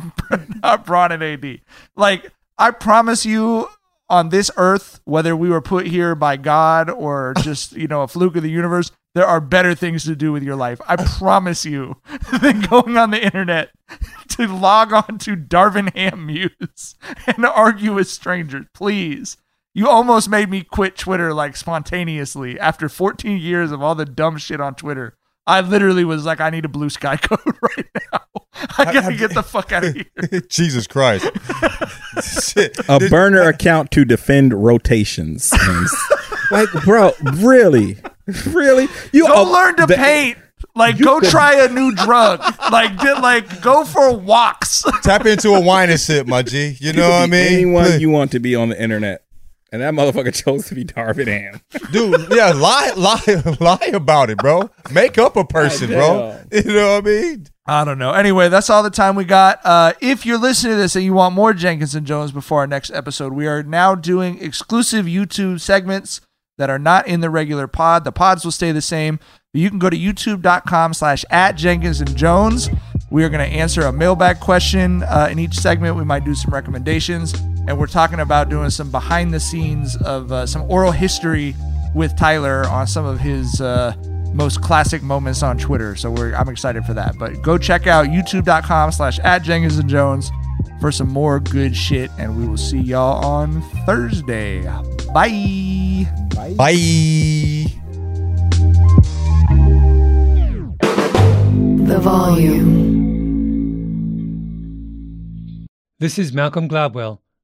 not Bron and AD. Like I promise you, on this earth, whether we were put here by God or just you know a fluke of the universe, there are better things to do with your life. I promise you than going on the internet to log on to Darvin Ham Muse and argue with strangers. Please. You almost made me quit Twitter like spontaneously after 14 years of all the dumb shit on Twitter. I literally was like, I need a Bluesky code right now. I gotta get the fuck out of here. Jesus Christ. Shit. A burner account to defend rotations. Like, bro, really, really? You Go oh, learn to the- paint. Like, go could- try a new drug. like, get, like, go for walks. Tap into a wine and sip, my G. You you know what I mean? Anyone you want to be on the internet. And that motherfucker chose to be Darvin Ham. Dude, yeah, lie, lie, lie about it, bro. Make up a person, bro. You know what I mean? I don't know. Anyway, that's all the time we got. Uh, if you're listening to this and you want more Jenkins and Jonez before our next episode, we are now doing exclusive YouTube segments that are not in the regular pod. The pods will stay the same. But you can go to youtube.com slash at Jenkins and Jonez. We are going to answer a mailbag question uh, in each segment. We might do some recommendations. And we're talking about doing some behind the scenes of uh, some oral history with Tyler on some of his uh, most classic moments on Twitter. So we're I'm excited for that. But go check out youtube.com slash at Jenkins and Jonez for some more good shit. And we will see y'all on Thursday. Bye. Bye. Bye. The volume. This is Malcolm Gladwell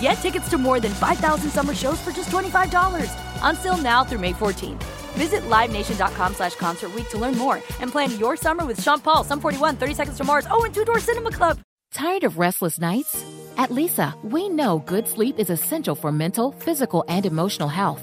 Get tickets to more than 5,000 summer shows for just $25. Until now through May 14th. Visit LiveNation.com slash Concert to learn more and plan your summer with Sean Paul, Sum 41, 30 Seconds to Mars, oh, and Two Door Cinema Club. Tired of restless nights? At Leesa, we know good sleep is essential for mental, physical, and emotional health.